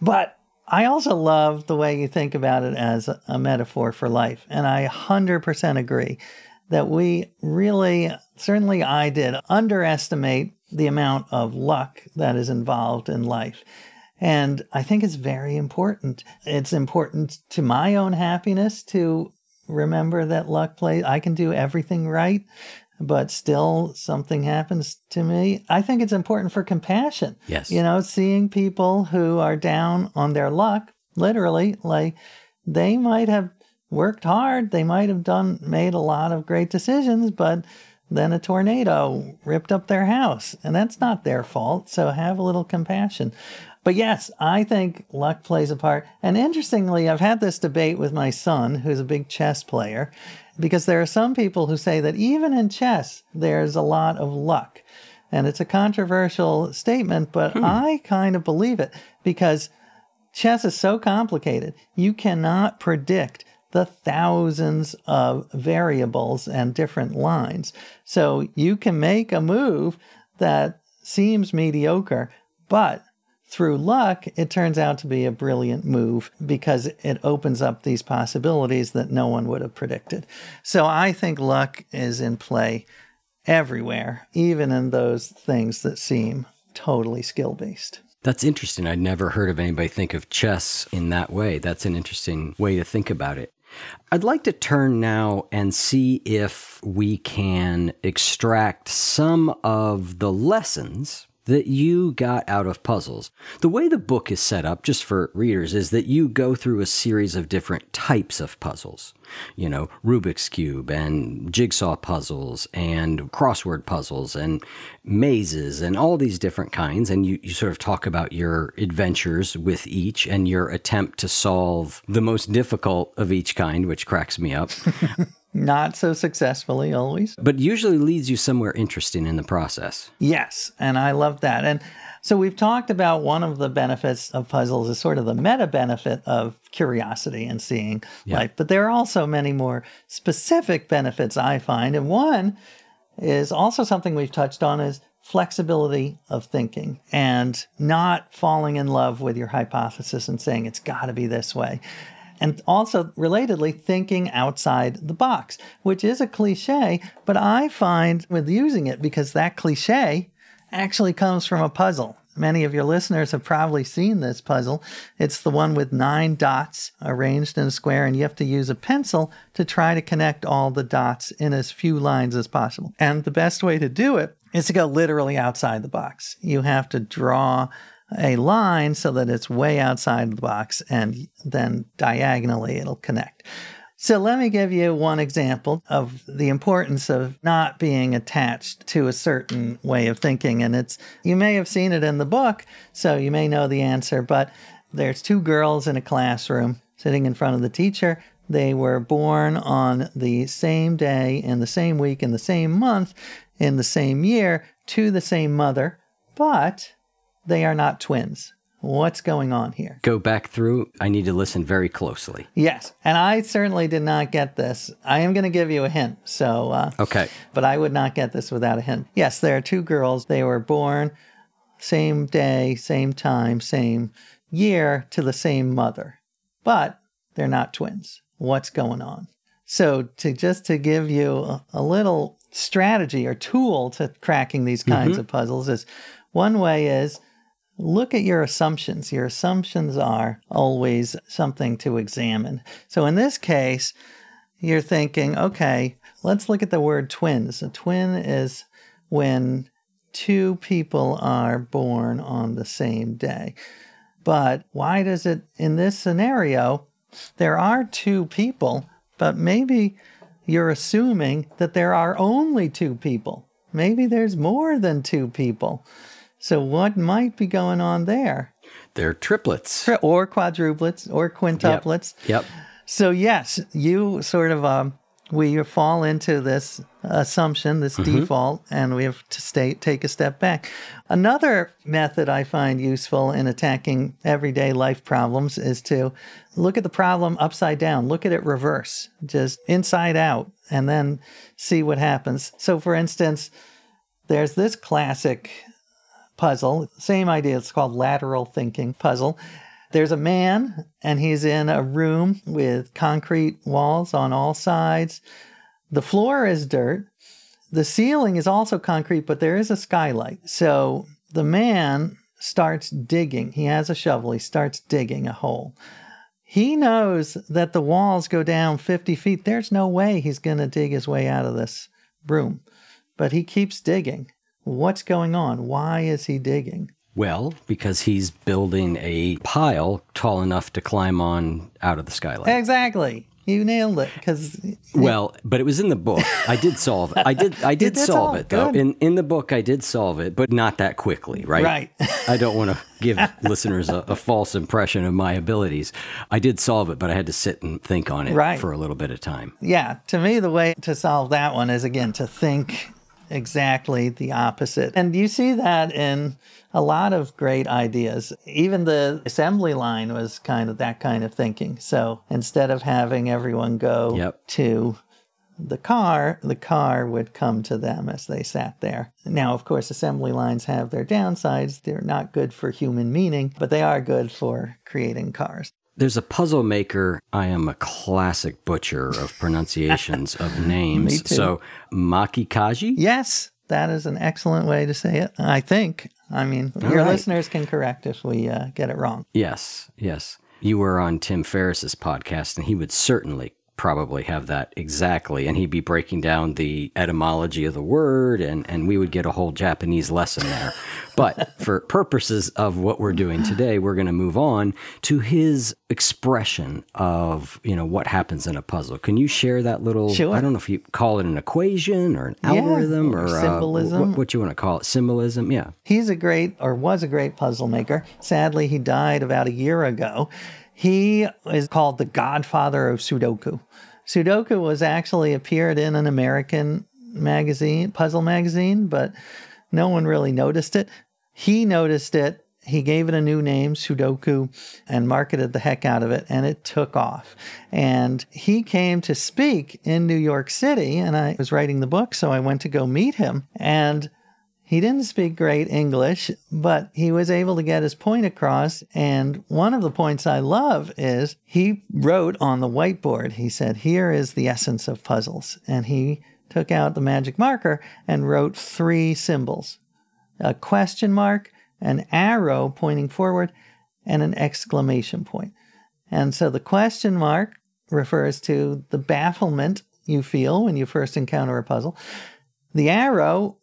But I also love the way you think about it as a metaphor for life. And I 100% agree that we really, certainly I did, underestimate the amount of luck that is involved in life. And I think it's very important. It's important to my own happiness to remember that luck plays, I can do everything right, but still something happens to me. I think it's important for compassion.
Yes.
You know, seeing people who are down on their luck, literally, like they might have worked hard, they might have done, made a lot of great decisions, but then a tornado ripped up their house, and that's not their fault. So have a little compassion. But yes, I think luck plays a part. And interestingly, I've had this debate with my son, who's a big chess player, because there are some people who say that even in chess, there's a lot of luck. And it's a controversial statement, but hmm. I kind of believe it because chess is so complicated. You cannot predict the thousands of variables and different lines. So you can make a move that seems mediocre, but through luck, it turns out to be a brilliant move because it opens up these possibilities that no one would have predicted. So I think luck is in play everywhere, even in those things that seem totally skill based.
That's interesting. I'd never heard of anybody think of chess in that way. That's an interesting way to think about it. I'd like to turn now and see if we can extract some of the lessons that you got out of puzzles. The way the book is set up, just for readers, is that you go through a series of different types of puzzles. You know, Rubik's Cube and jigsaw puzzles and crossword puzzles and mazes and all these different kinds. And you, you sort of talk about your adventures with each and your attempt to solve the most difficult of each kind, which cracks me up.
Not so successfully always.
but usually leads you somewhere interesting in the process.
Yes, and I love that. And so we've talked about one of the benefits of puzzles is sort of the meta benefit of curiosity and seeing
Yeah.
life. But there are also many more specific benefits I find. And one is also something we've touched on is flexibility of thinking and not falling in love with your hypothesis and saying it's got to be this way. And also, relatedly, thinking outside the box, which is a cliche, but I find with using it because that cliche actually comes from a puzzle. Many of your listeners have probably seen this puzzle. It's the one with nine dots arranged in a square, and you have to use a pencil to try to connect all the dots in as few lines as possible. And the best way to do it is to go literally outside the box. You have to draw a line so that it's way outside the box, and then diagonally it'll connect. So let me give you one example of the importance of not being attached to a certain way of thinking. And it's, you may have seen it in the book, so you may know the answer, but there's two girls in a classroom sitting in front of the teacher. They were born on the same day, in the same week, in the same month, in the same year, to the same mother, but they are not twins. What's going on here?
Go back through. I need to listen very closely.
Yes, and I certainly did not get this. I am going to give you a hint. So, uh,
Okay.
but I would not get this without a hint. Yes, there are two girls. They were born same day, same time, same year to the same mother, but they're not twins. What's going on? So, to just to give you a, a little strategy or tool to cracking these kinds of puzzles is one way is look at your assumptions. Your assumptions are always something to examine. So in this case, you're thinking, okay, let's look at the word twins. A twin is when two people are born on the same day. But why does it, in this scenario, there are two people, but maybe you're assuming that there are only two people. Maybe there's more than two people. So, what might be going on there?
They're triplets.
Or quadruplets or quintuplets.
Yep.
So, yes, you sort of, um, we fall into this assumption, this default, and we have to stay, take a step back. Another method I find useful in attacking everyday life problems is to look at the problem upside down, look at it reverse, just inside out, and then see what happens. So, for instance, there's this classic puzzle, same idea, it's called lateral thinking puzzle. There's a man, and he's in a room with concrete walls on all sides. The floor is dirt. The ceiling is also concrete, but there is a skylight. So the man starts digging. He has a shovel. He starts digging a hole. He knows that the walls go down 50 feet. There's no way he's going to dig his way out of this room. But he keeps digging. What's going on? Why is he digging?
Well, because he's building a pile tall enough to climb on out of the skylight.
Exactly. You nailed it. Because
Well, but it was in the book. I did solve it. I did. I did solve
solve
it
it.
though.
Good.
In in the book, I did solve it, but not that quickly, right?
Right.
I don't want to give listeners a, a false impression of my abilities. I did solve it, but I had to sit and think on it
Right.
for a little bit of time.
yeah, to me, the way to solve that one is again to think exactly the opposite. And you see that in a lot of great ideas. Even the assembly line was kind of that kind of thinking. So instead of having everyone go
Yep.
to the car, the car would come to them as they sat there. Now, of course, assembly lines have their downsides. They're not good for human meaning, but they are good for creating cars.
There's a puzzle maker. I am a classic butcher of pronunciations of names.
Me too.
So Maki Kaji.
Yes, that is an excellent way to say it. I think. I mean, your
right.
listeners can correct if we uh, get it wrong.
Yes, yes. You were on Tim Ferriss's podcast, and he would certainly probably have that exactly. And he'd be breaking down the etymology of the word, and, and we would get a whole Japanese lesson there. but for purposes of what we're doing today, we're going to move on to his expression of, you know, what happens in a puzzle. Can you share that little,
Sure.
I don't know if you call it an equation or an
Yeah,
algorithm
or
or, uh,
symbolism.
what, what you want to call it, symbolism? Yeah.
He's a great, or was a great puzzle maker. Sadly, he died about a year ago. He is called the godfather of Sudoku. Sudoku was actually appeared in an American magazine, puzzle magazine, but no one really noticed it. He noticed it. He gave it a new name, Sudoku, and marketed the heck out of it, and it took off. And he came to speak in New York City, and I was writing the book, so I went to go meet him. And he didn't speak great English, but he was able to get his point across. And one of the points I love is he wrote on the whiteboard, he said, Here is the essence of puzzles. And he took out the magic marker and wrote three symbols a question mark, an arrow pointing forward, and an exclamation point. And so the question mark refers to the bafflement you feel when you first encounter a puzzle. The arrow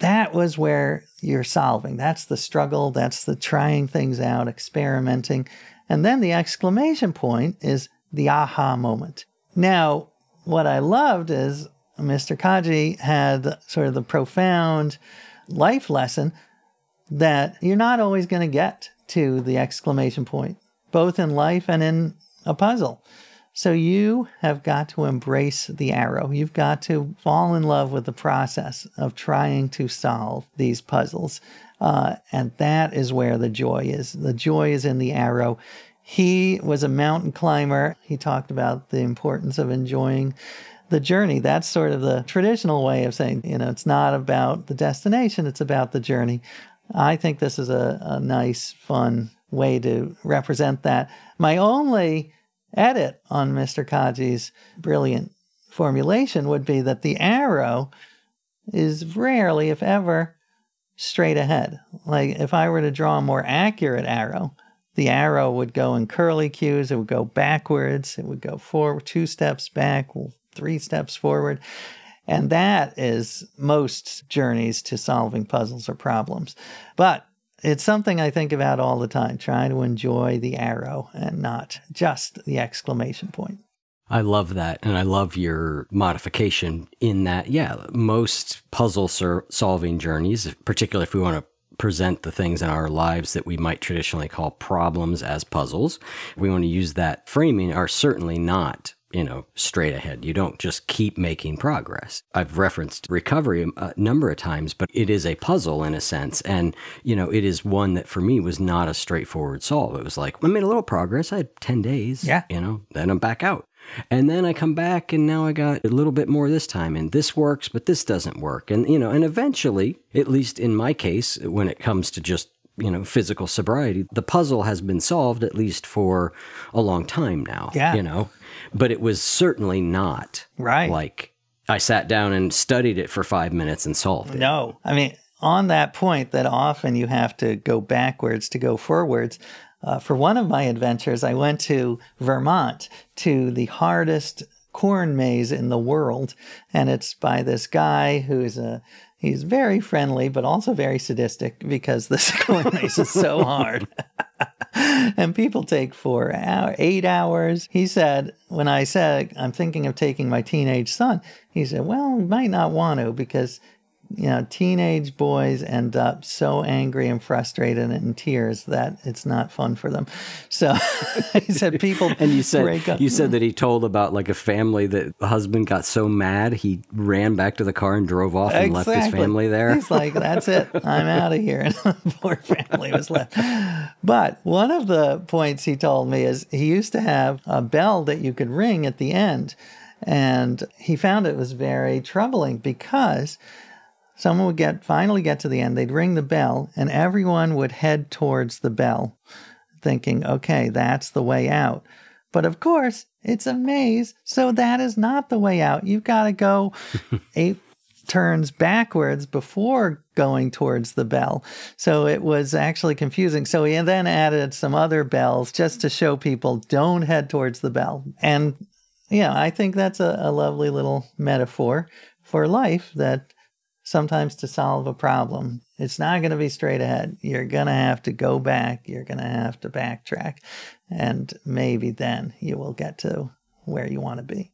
that was where you're solving. That's the struggle. That's the trying things out, experimenting. And then the exclamation point is the aha moment. Now, what I loved is Mr. Kaji had sort of the profound life lesson that you're not always going to get to the exclamation point, both in life and in a puzzle. So you have got to embrace the arrow. You've got to fall in love with the process of trying to solve these puzzles. Uh, and that is where the joy is. The joy is in the arrow. He was a mountain climber. He talked about the importance of enjoying the journey. That's sort of the traditional way of saying, you know, it's not about the destination, it's about the journey. I think this is a, a nice, fun way to represent that. My only edit on Mr. Kaji's brilliant formulation would be that the arrow is rarely, if ever, straight ahead. Like if I were to draw a more accurate arrow, the arrow would go in curly cues, it would go backwards, it would go forward, two steps back, three steps forward. And that is most journeys to solving puzzles or problems. But it's something I think about all the time, trying to enjoy the arrow and not just the exclamation point.
I love that. And I love your modification in that, yeah, most puzzle solving journeys, particularly if we want to present the things in our lives that we might traditionally call problems as puzzles, we want to use that framing, are certainly not you know, straight ahead. You don't just keep making progress. I've referenced recovery uh, a number of times, but it is a puzzle in a sense. And, you know, it is one that for me was not a straightforward solve. It was like, I made a little progress. I had 10 days,
Yeah.
you know, then I'm back out. And then I come back and now I got a little bit more this time and this works, but this doesn't work. And, you know, and eventually, at least in my case, when it comes to just you know, physical sobriety, the puzzle has been solved at least for a long time now.
Yeah.
You know, but it was certainly not
Right.
like I sat down and studied it for five minutes and solved it.
No. I mean, on that point, that often you have to go backwards to go forwards. Uh, for one of my adventures, I went to Vermont to the hardest corn maze in the world. And it's by this guy who's a He's very friendly, but also very sadistic because this corn maze is so hard. and people take four hour, eight hours. He said, when I said, I'm thinking of taking my teenage son, he said, well, we might not want to because, you know, teenage boys end up so angry and frustrated and in tears that it's not fun for them. So he said, people
And you said
break up.
you said that he told about like a family that the husband got so mad he ran back to the car and drove off and left his family there.
He's like, that's it. I'm out of here. And the poor family was left. But one of the points he told me is he used to have a bell that you could ring at the end. And he found it was very troubling because someone would get finally get to the end, they'd ring the bell, and everyone would head towards the bell, thinking, okay, that's the way out. But of course, it's a maze, so that is not the way out. You've got to go eight turns backwards before going towards the bell. So it was actually confusing. So he then added some other bells just to show people don't head towards the bell. And yeah, I think that's a, a lovely little metaphor for life that sometimes to solve a problem, it's not going to be straight ahead. You're going to have to go back. You're going to have to backtrack. And maybe then you will get to where you want to be.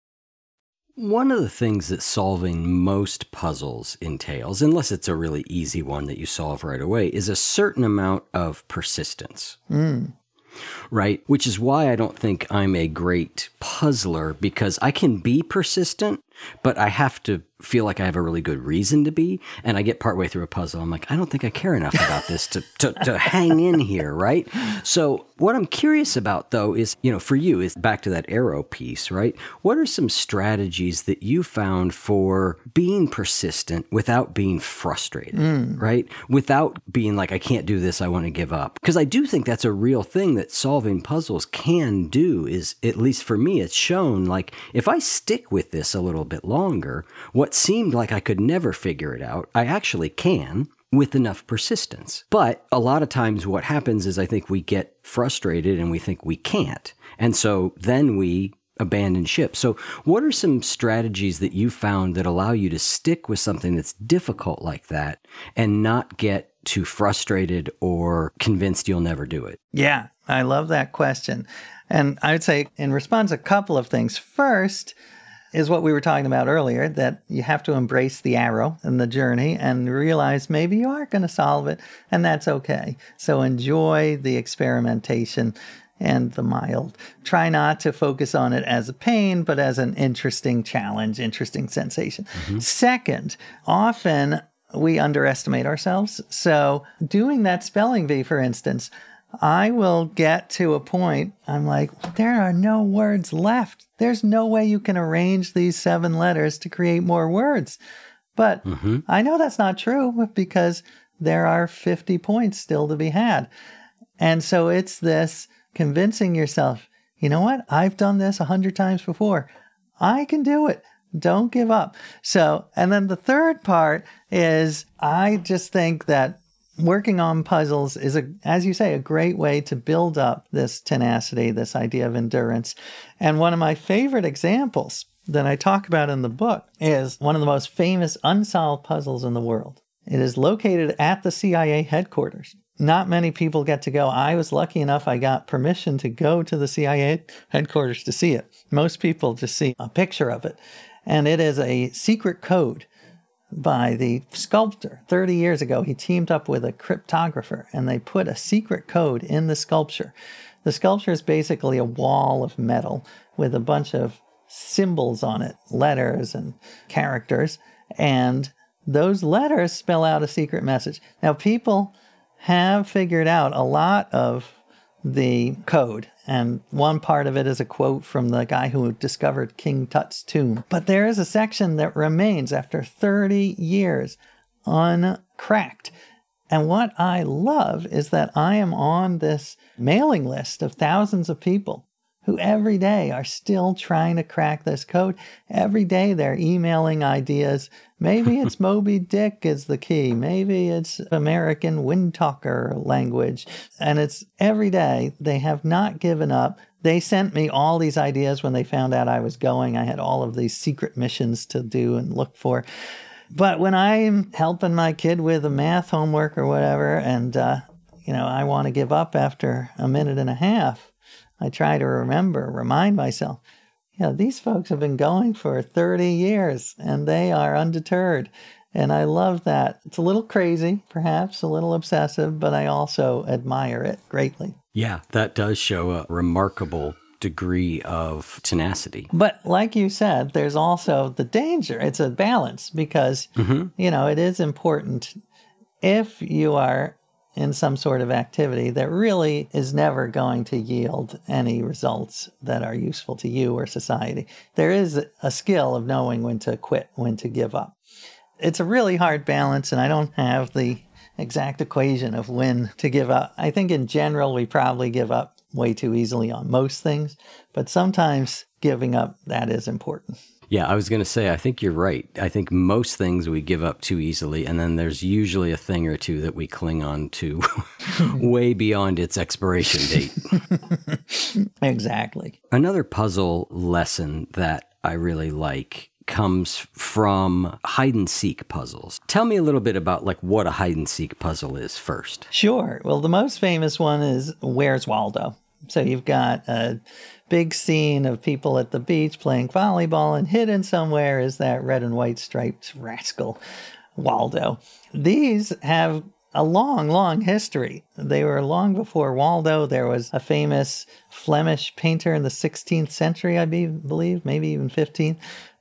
One of the things that solving most puzzles entails, unless it's a really easy one that you solve right away, is a certain amount of persistence.
Mm.
Right? Which is why I don't think I'm a great puzzler because I can be persistent, but I have to feel like I have a really good reason to be. And I get partway through a puzzle. I'm like, I don't think I care enough about this to, to, to hang in here, right? So, what I'm curious about though is, you know, for you, is back to that arrow piece, right? What are some strategies that you found for being persistent without being frustrated,
Mm.
right? Without being like, I can't do this, I want to give up. Because I do think that's a real thing that solving puzzles can do, is at least for me, it's shown like if I stick with this a little bit longer, what seemed like I could never figure it out, I actually can with enough persistence. But a lot of times what happens is I think we get frustrated and we think we can't. And so then we abandon ship. So what are some strategies that you found that allow you to stick with something that's difficult like that and not get too frustrated or convinced you'll never do it?
Yeah, I love that question. And I would say, in response, a couple of things. First, is what we were talking about earlier that you have to embrace the arrow and the journey and realize maybe you aren't going to solve it and that's okay. So enjoy the experimentation and the mild. Try not to focus on it as a pain, but as an interesting challenge, interesting sensation. Mm-hmm. Second, often we underestimate ourselves. So doing that spelling bee, for instance, I will get to a point, I'm like, there are no words left. There's no way you can arrange these seven letters to create more words. But mm-hmm. I know that's not true because there are 50 points still to be had. And so it's this convincing yourself, you know what? I've done this a hundred times before. I can do it. Don't give up. So, and then the third part is I just think that working on puzzles is a as you say a great way to build up this tenacity this idea of endurance. And one of my favorite examples that i talk about in the book is one of the most famous unsolved puzzles in the world. It is located at the cia headquarters. Not many people get to go. I was lucky enough i got permission to go to the cia headquarters to see it. Most people just see a picture of it. And it is a secret code by the sculptor. 30 years ago, he teamed up with a cryptographer and they put a secret code in the sculpture. The sculpture is basically a wall of metal with a bunch of symbols on it, letters and characters, and those letters spell out a secret message. Now, people have figured out a lot of the code. And one part of it is a quote from the guy who discovered King Tut's tomb. But there is a section that remains after 30 years uncracked. And what I love is that I am on this mailing list of thousands of people who every day are still trying to crack this code. Every day they're emailing ideas. Maybe it's Moby Dick is the key. Maybe it's American Wind Talker language. And it's every day they have not given up. They sent me all these ideas when they found out I was going. I had all of these secret missions to do and look for. But when I'm helping my kid with a math homework or whatever, and, uh, you know, I want to give up after a minute and a half, I try to remember, remind myself, you know, these folks have been going for 30 years and they are undeterred. And I love that. It's a little crazy, perhaps a little obsessive, but I also admire it greatly.
Yeah, that does show a remarkable degree of tenacity.
But like you said, there's also the danger. It's a balance because, mm-hmm. you know, it is important if you are in some sort of activity that really is never going to yield any results that are useful to you or society. There is a skill of knowing when to quit, when to give up. It's a really hard balance, and I don't have the exact equation of when to give up. I think in general, we probably give up way too easily on most things, but sometimes giving up that is important.
Yeah, I was going to say, I think you're right. I think most things we give up too easily, and then there's usually a thing or two that we cling on to way beyond its expiration date.
exactly.
Another puzzle lesson that I really like comes from hide and seek puzzles. Tell me a little bit about like what a hide and seek puzzle is first.
Sure. Well, the most famous one is Where's Waldo? So you've got a big scene of people at the beach playing volleyball, and hidden somewhere is that red and white striped rascal, Waldo. These have a long, long history. They were long before Waldo. There was a famous Flemish painter in the 16th century, I believe, maybe even 15th,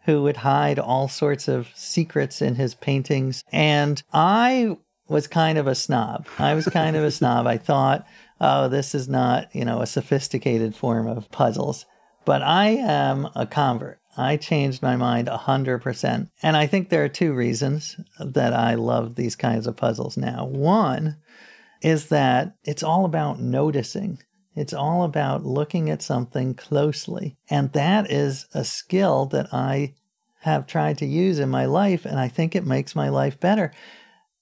who would hide all sorts of secrets in his paintings. And I was kind of a snob. I was kind of a snob. I thought oh, this is not, you know, a sophisticated form of puzzles. But I am a convert. I changed my mind 100%. And I think there are two reasons that I love these kinds of puzzles now. One is that it's all about noticing. It's all about looking at something closely. And that is a skill that I have tried to use in my life. And I think it makes my life better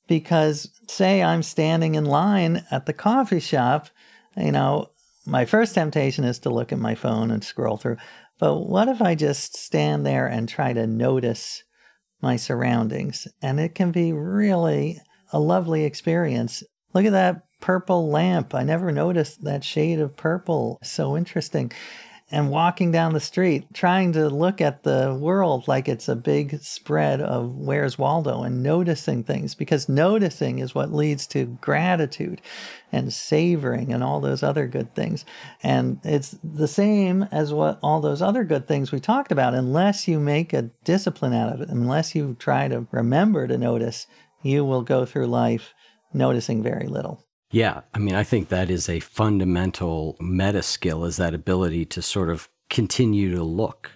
because say I'm standing in line at the coffee shop, you know, my first temptation is to look at my phone and scroll through. But what if I just stand there and try to notice my surroundings? And it can be really a lovely experience. Look at that purple lamp. I never noticed that shade of purple. So interesting and walking down the street trying to look at the world like it's a big spread of where's Waldo and noticing things because noticing is what leads to gratitude and savoring and all those other good things. And it's the same as what all those other good things we talked about. Unless you make a discipline out of it, unless you try to remember to notice, you will go through life noticing very little.
Yeah, I mean, I think that is a fundamental meta skill is that ability to sort of continue to look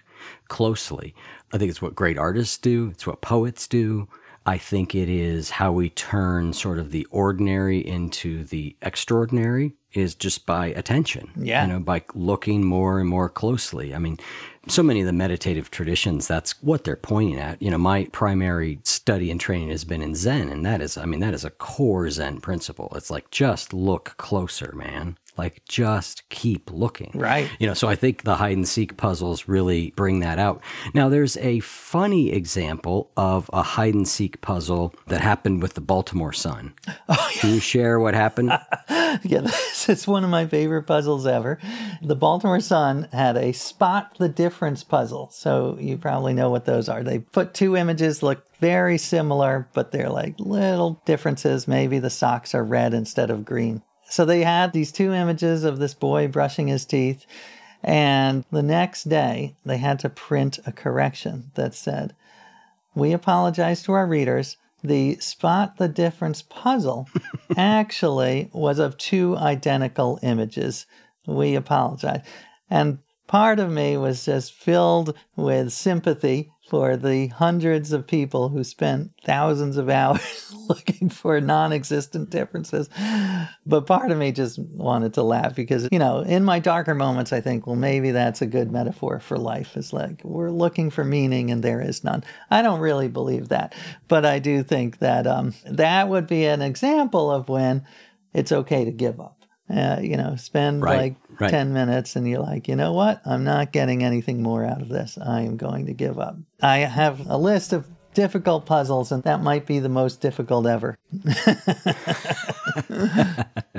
closely. I think it's what great artists do, it's what poets do. I think it is how we turn sort of the ordinary into the extraordinary is just by attention.
Yeah.
You know, by looking more and more closely. I mean, so many of the meditative traditions, that's what they're pointing at. You know, my primary study and training has been in Zen, and that is, I mean, that is a core Zen principle. It's like just look closer, man. Like just keep looking.
Right.
You know, so I think the hide and seek puzzles really bring that out. Now, there's a funny example of a hide and seek puzzle that happened with the Baltimore Sun. Oh, yeah. Can you share what happened?
yeah, this is one of my favorite puzzles ever. The Baltimore Sun had a spot the difference puzzle. So you probably know what those are. They put two images, look very similar, but they're like little differences. Maybe the socks are red instead of green. So they had these two images of this boy brushing his teeth. And the next day, they had to print a correction that said, We apologize to our readers. The spot the difference puzzle actually was of two identical images. We apologize. And part of me was just filled with sympathy for the hundreds of people who spent thousands of hours looking for non existent differences. But part of me just wanted to laugh because, you know, in my darker moments, I think, well, maybe that's a good metaphor for life. It's like we're looking for meaning and there is none. I don't really believe that. But I do think that um, that would be an example of when it's okay to give up. Uh, you know, spend
Right,
like
right.
10 minutes and you're like, you know what? I'm not getting anything more out of this. I am going to give up. I have a list of difficult puzzles, and that might be the most difficult ever.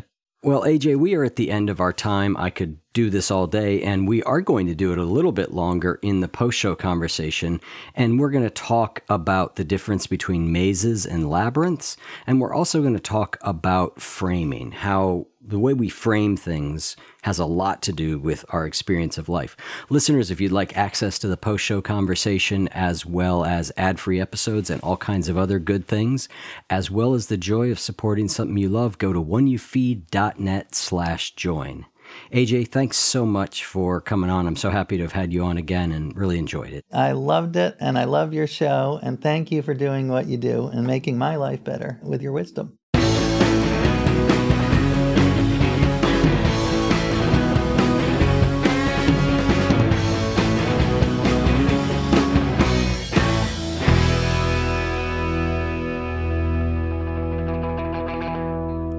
Well, AJ, we are at the end of our time. I could do this all day, and we are going to do it a little bit longer in the post show conversation. And we're going to talk about the difference between mazes and labyrinths. And we're also going to talk about framing, how the way we frame things has a lot to do with our experience of life. Listeners, if you'd like access to the post show conversation, as well as ad free episodes and all kinds of other good things, as well as the joy of supporting something you love, go to oneyoufeed.net slash join. AJ, thanks so much for coming on. I'm so happy to have had you on again and really enjoyed it.
I loved it, and I love your show, and thank you for doing what you do and making my life better with your wisdom.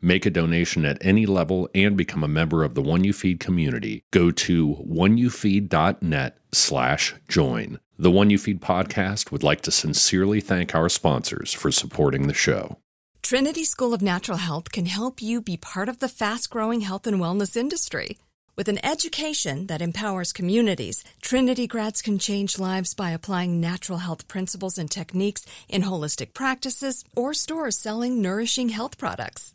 make a donation at any level, and become a member of the One You Feed community, go to oneyoufeed.net slash join. The One You Feed podcast would like to sincerely thank our sponsors for supporting the show.
Trinity School of Natural Health can help you be part of the fast growing health and wellness industry. With an education that empowers communities, Trinity grads can change lives by applying natural health principles and techniques in holistic practices or stores selling nourishing health products.